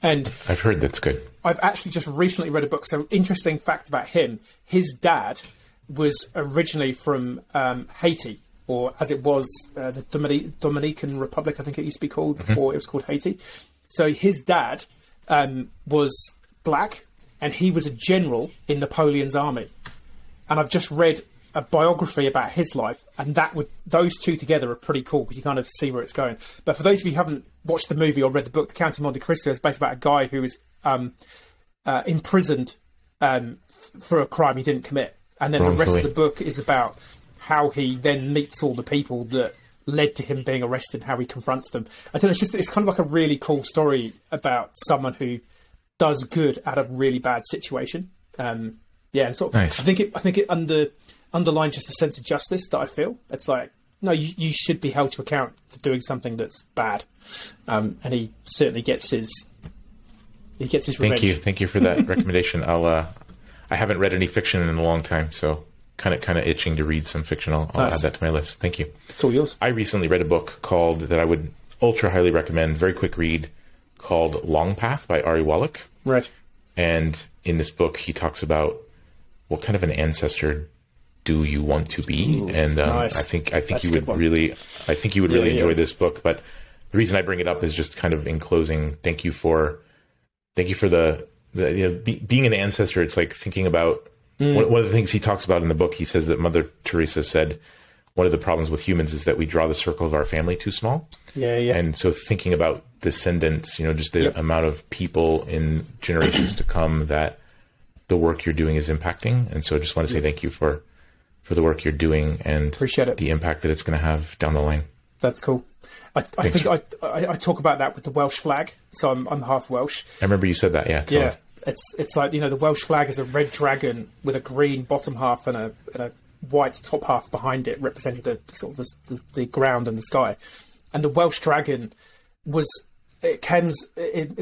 And I've heard that's good. I've actually just recently read a book. So, interesting fact about him: his dad was originally from um, Haiti, or as it was uh, the Domini- Dominican Republic, I think it used to be called before it was called Haiti. So, his dad um, was black, and he was a general in Napoleon's army. And I've just read a biography about his life, and that would those two together are pretty cool because you kind of see where it's going. But for those of you who haven't watched the movie or read the book, The Count of Monte Cristo is based about a guy who is um, uh, imprisoned um, f- for a crime he didn't commit, and then the rest of the book is about how he then meets all the people that led to him being arrested, how he confronts them. I don't know. It's just it's kind of like a really cool story about someone who does good out of really bad situation. Um, yeah, sort of, Nice. I think it I think it under underlines just a sense of justice that I feel. It's like no, you, you should be held to account for doing something that's bad, um, and he certainly gets his he gets his revenge. Thank you, thank you for that recommendation. I'll. Uh, I haven't read any fiction in a long time, so kind of kind of itching to read some fiction. I'll, I'll Nice. add that to my list. Thank you. It's all yours. I recently read a book called that I would ultra highly recommend. Very quick read called Longpath by Ari Wallach. Right. And in this book, he talks about what kind of an ancestor do you want to be? and um, nice. I think I think That's you would really, I think you would really Yeah, enjoy yeah. this book. But the reason I bring it up is just kind of in closing. Thank you for, thank you for the, the you know, be, being an ancestor. It's like thinking about Mm. one, one of the things he talks about in the book. He says that Mother Teresa said one of the problems with humans is that we draw the circle of our family too small. Yeah, yeah. And so thinking about descendants, you know, just the Yep. amount of people in generations to come that the work you're doing is impacting. And so I just want to say thank you for for the work you're doing and Appreciate it. the impact that it's going to have down the line. That's cool. I, I think I, I, I talk about that with the Welsh flag. So I'm, I'm half Welsh. I remember you said that. Yeah. Yeah, us. it's it's like you know the Welsh flag is a red dragon with a green bottom half and a, and a white top half behind it, represented the sort of the, the, the ground and the sky. And the Welsh dragon was it comes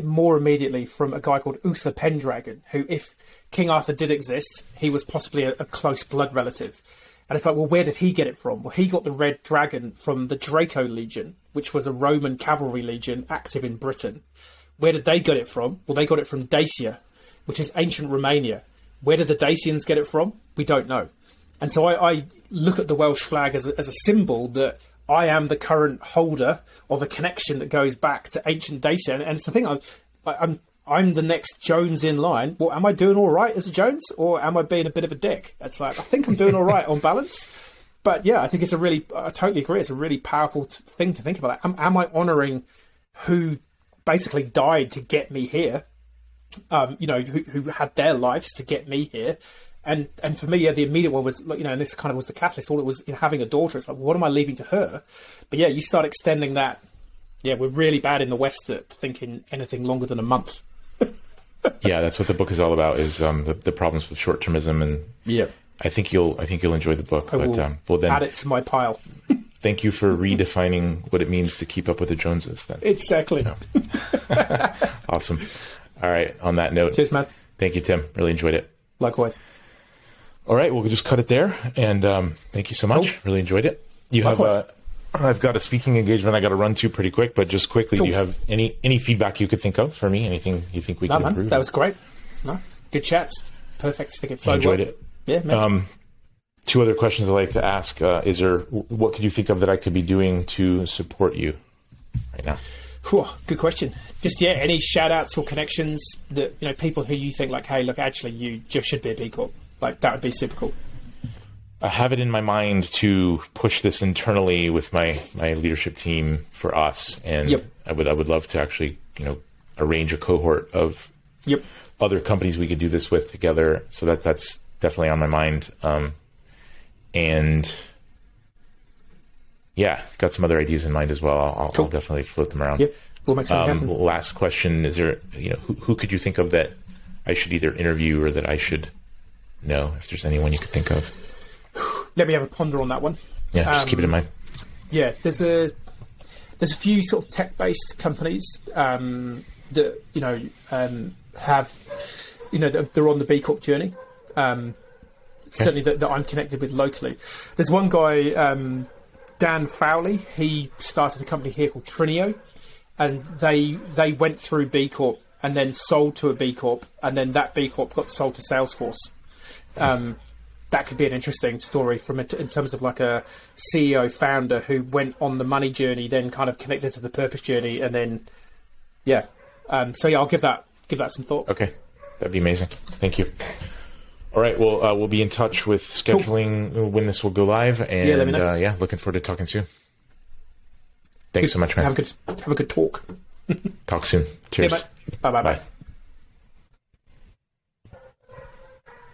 more immediately from a guy called Uther Pendragon, who, if King Arthur did exist, he was possibly a, a close blood relative. And it's like, well, where did he get it from? Well, he got the red dragon from the Draco Legion, which was a Roman cavalry legion active in Britain. Where did they get it from? Well, they got it from Dacia, which is ancient Romania. Where did the Dacians get it from? We don't know. And so I, I look at the Welsh flag as a, as a symbol that I am the current holder of a connection that goes back to ancient Dacia. And, and it's the thing, I'm, I- I'm, I'm the next Jones in line. Well, am I doing all right as a Jones or am I being a bit of a dick? It's like, I think I'm doing all right on balance. But yeah, I think it's a really, I totally agree. It's a really powerful t- thing to think about. Am, am I honouring who basically died to get me here? Um, you know, who, who had their lives to get me here? And and for me, yeah, the immediate one was you know, and this kind of was the catalyst. All it was in having a daughter. It's like, what am I leaving to her? But yeah, you start extending that. Yeah, we're really bad in the West at thinking anything longer than a month. Yeah. That's what the book is all about is um, the, the problems with short termism. And Yeah, I think you'll, I think you'll enjoy the book. I but, will um, well, then add it to my pile. thank you for redefining what it means to keep up with the Joneses then. Exactly. Awesome. All right. On that note, Cheers, man. thank you, Tim. Really enjoyed it. Likewise. All right, we'll just cut it there. And um, thank you so much. Cool. Really enjoyed it. You have. Uh, I've got a speaking engagement I got to run to pretty quick, but just quickly, Cool. do you have any any feedback you could think of for me? Anything you think we No, can man, improve? that was great. No, good chats. Perfect. I think it I flowed enjoyed well. it. Um, Yeah, man. Two other questions I'd like to ask: uh, Is there what could you think of that I could be doing to support you right now? Whew, good question. Just yeah, any shout outs or connections that you know people who you think like, hey, look, actually, you just should be a B Corp. Like that would be super cool. I have it in my mind to push this internally with my my leadership team for us, and Yep. I would I would love to actually you know arrange a cohort of Yep. other companies we could do this with together. So that that's definitely on my mind. Um, and yeah, got some other ideas in mind as well. I'll, I'll definitely float them around. Yep. We'll make something Um, happen. last question: Is there you know who, who could you think of that I should either interview or that I should know? If there's anyone you could think of, Let me have a ponder on that one. yeah, just keep it in Um, mind. Yeah, there's a there's a few sort of tech based companies um, that you know um, have you know they're, they're on the B Corp journey. Um, Certainly that, that I'm connected with locally. There's one guy, um, Dan Fowley. He started a company here called Trineo, and they they went through B Corp and then sold to a B Corp, and then that B Corp got sold to Salesforce. Um, that could be an interesting story from it in terms of like a CEO founder who went on the money journey, then kind of connected to the purpose journey, and then yeah. Um, so yeah, I'll give that give that some thought. Okay, that'd be amazing. Thank you. All right, well, uh, we'll be in touch with scheduling when this will go live, and Yeah, let me know. Uh, yeah, looking forward to talking soon. Thanks so much, man. Have a good have a good talk. Talk soon. Cheers. Bye bye. Bye.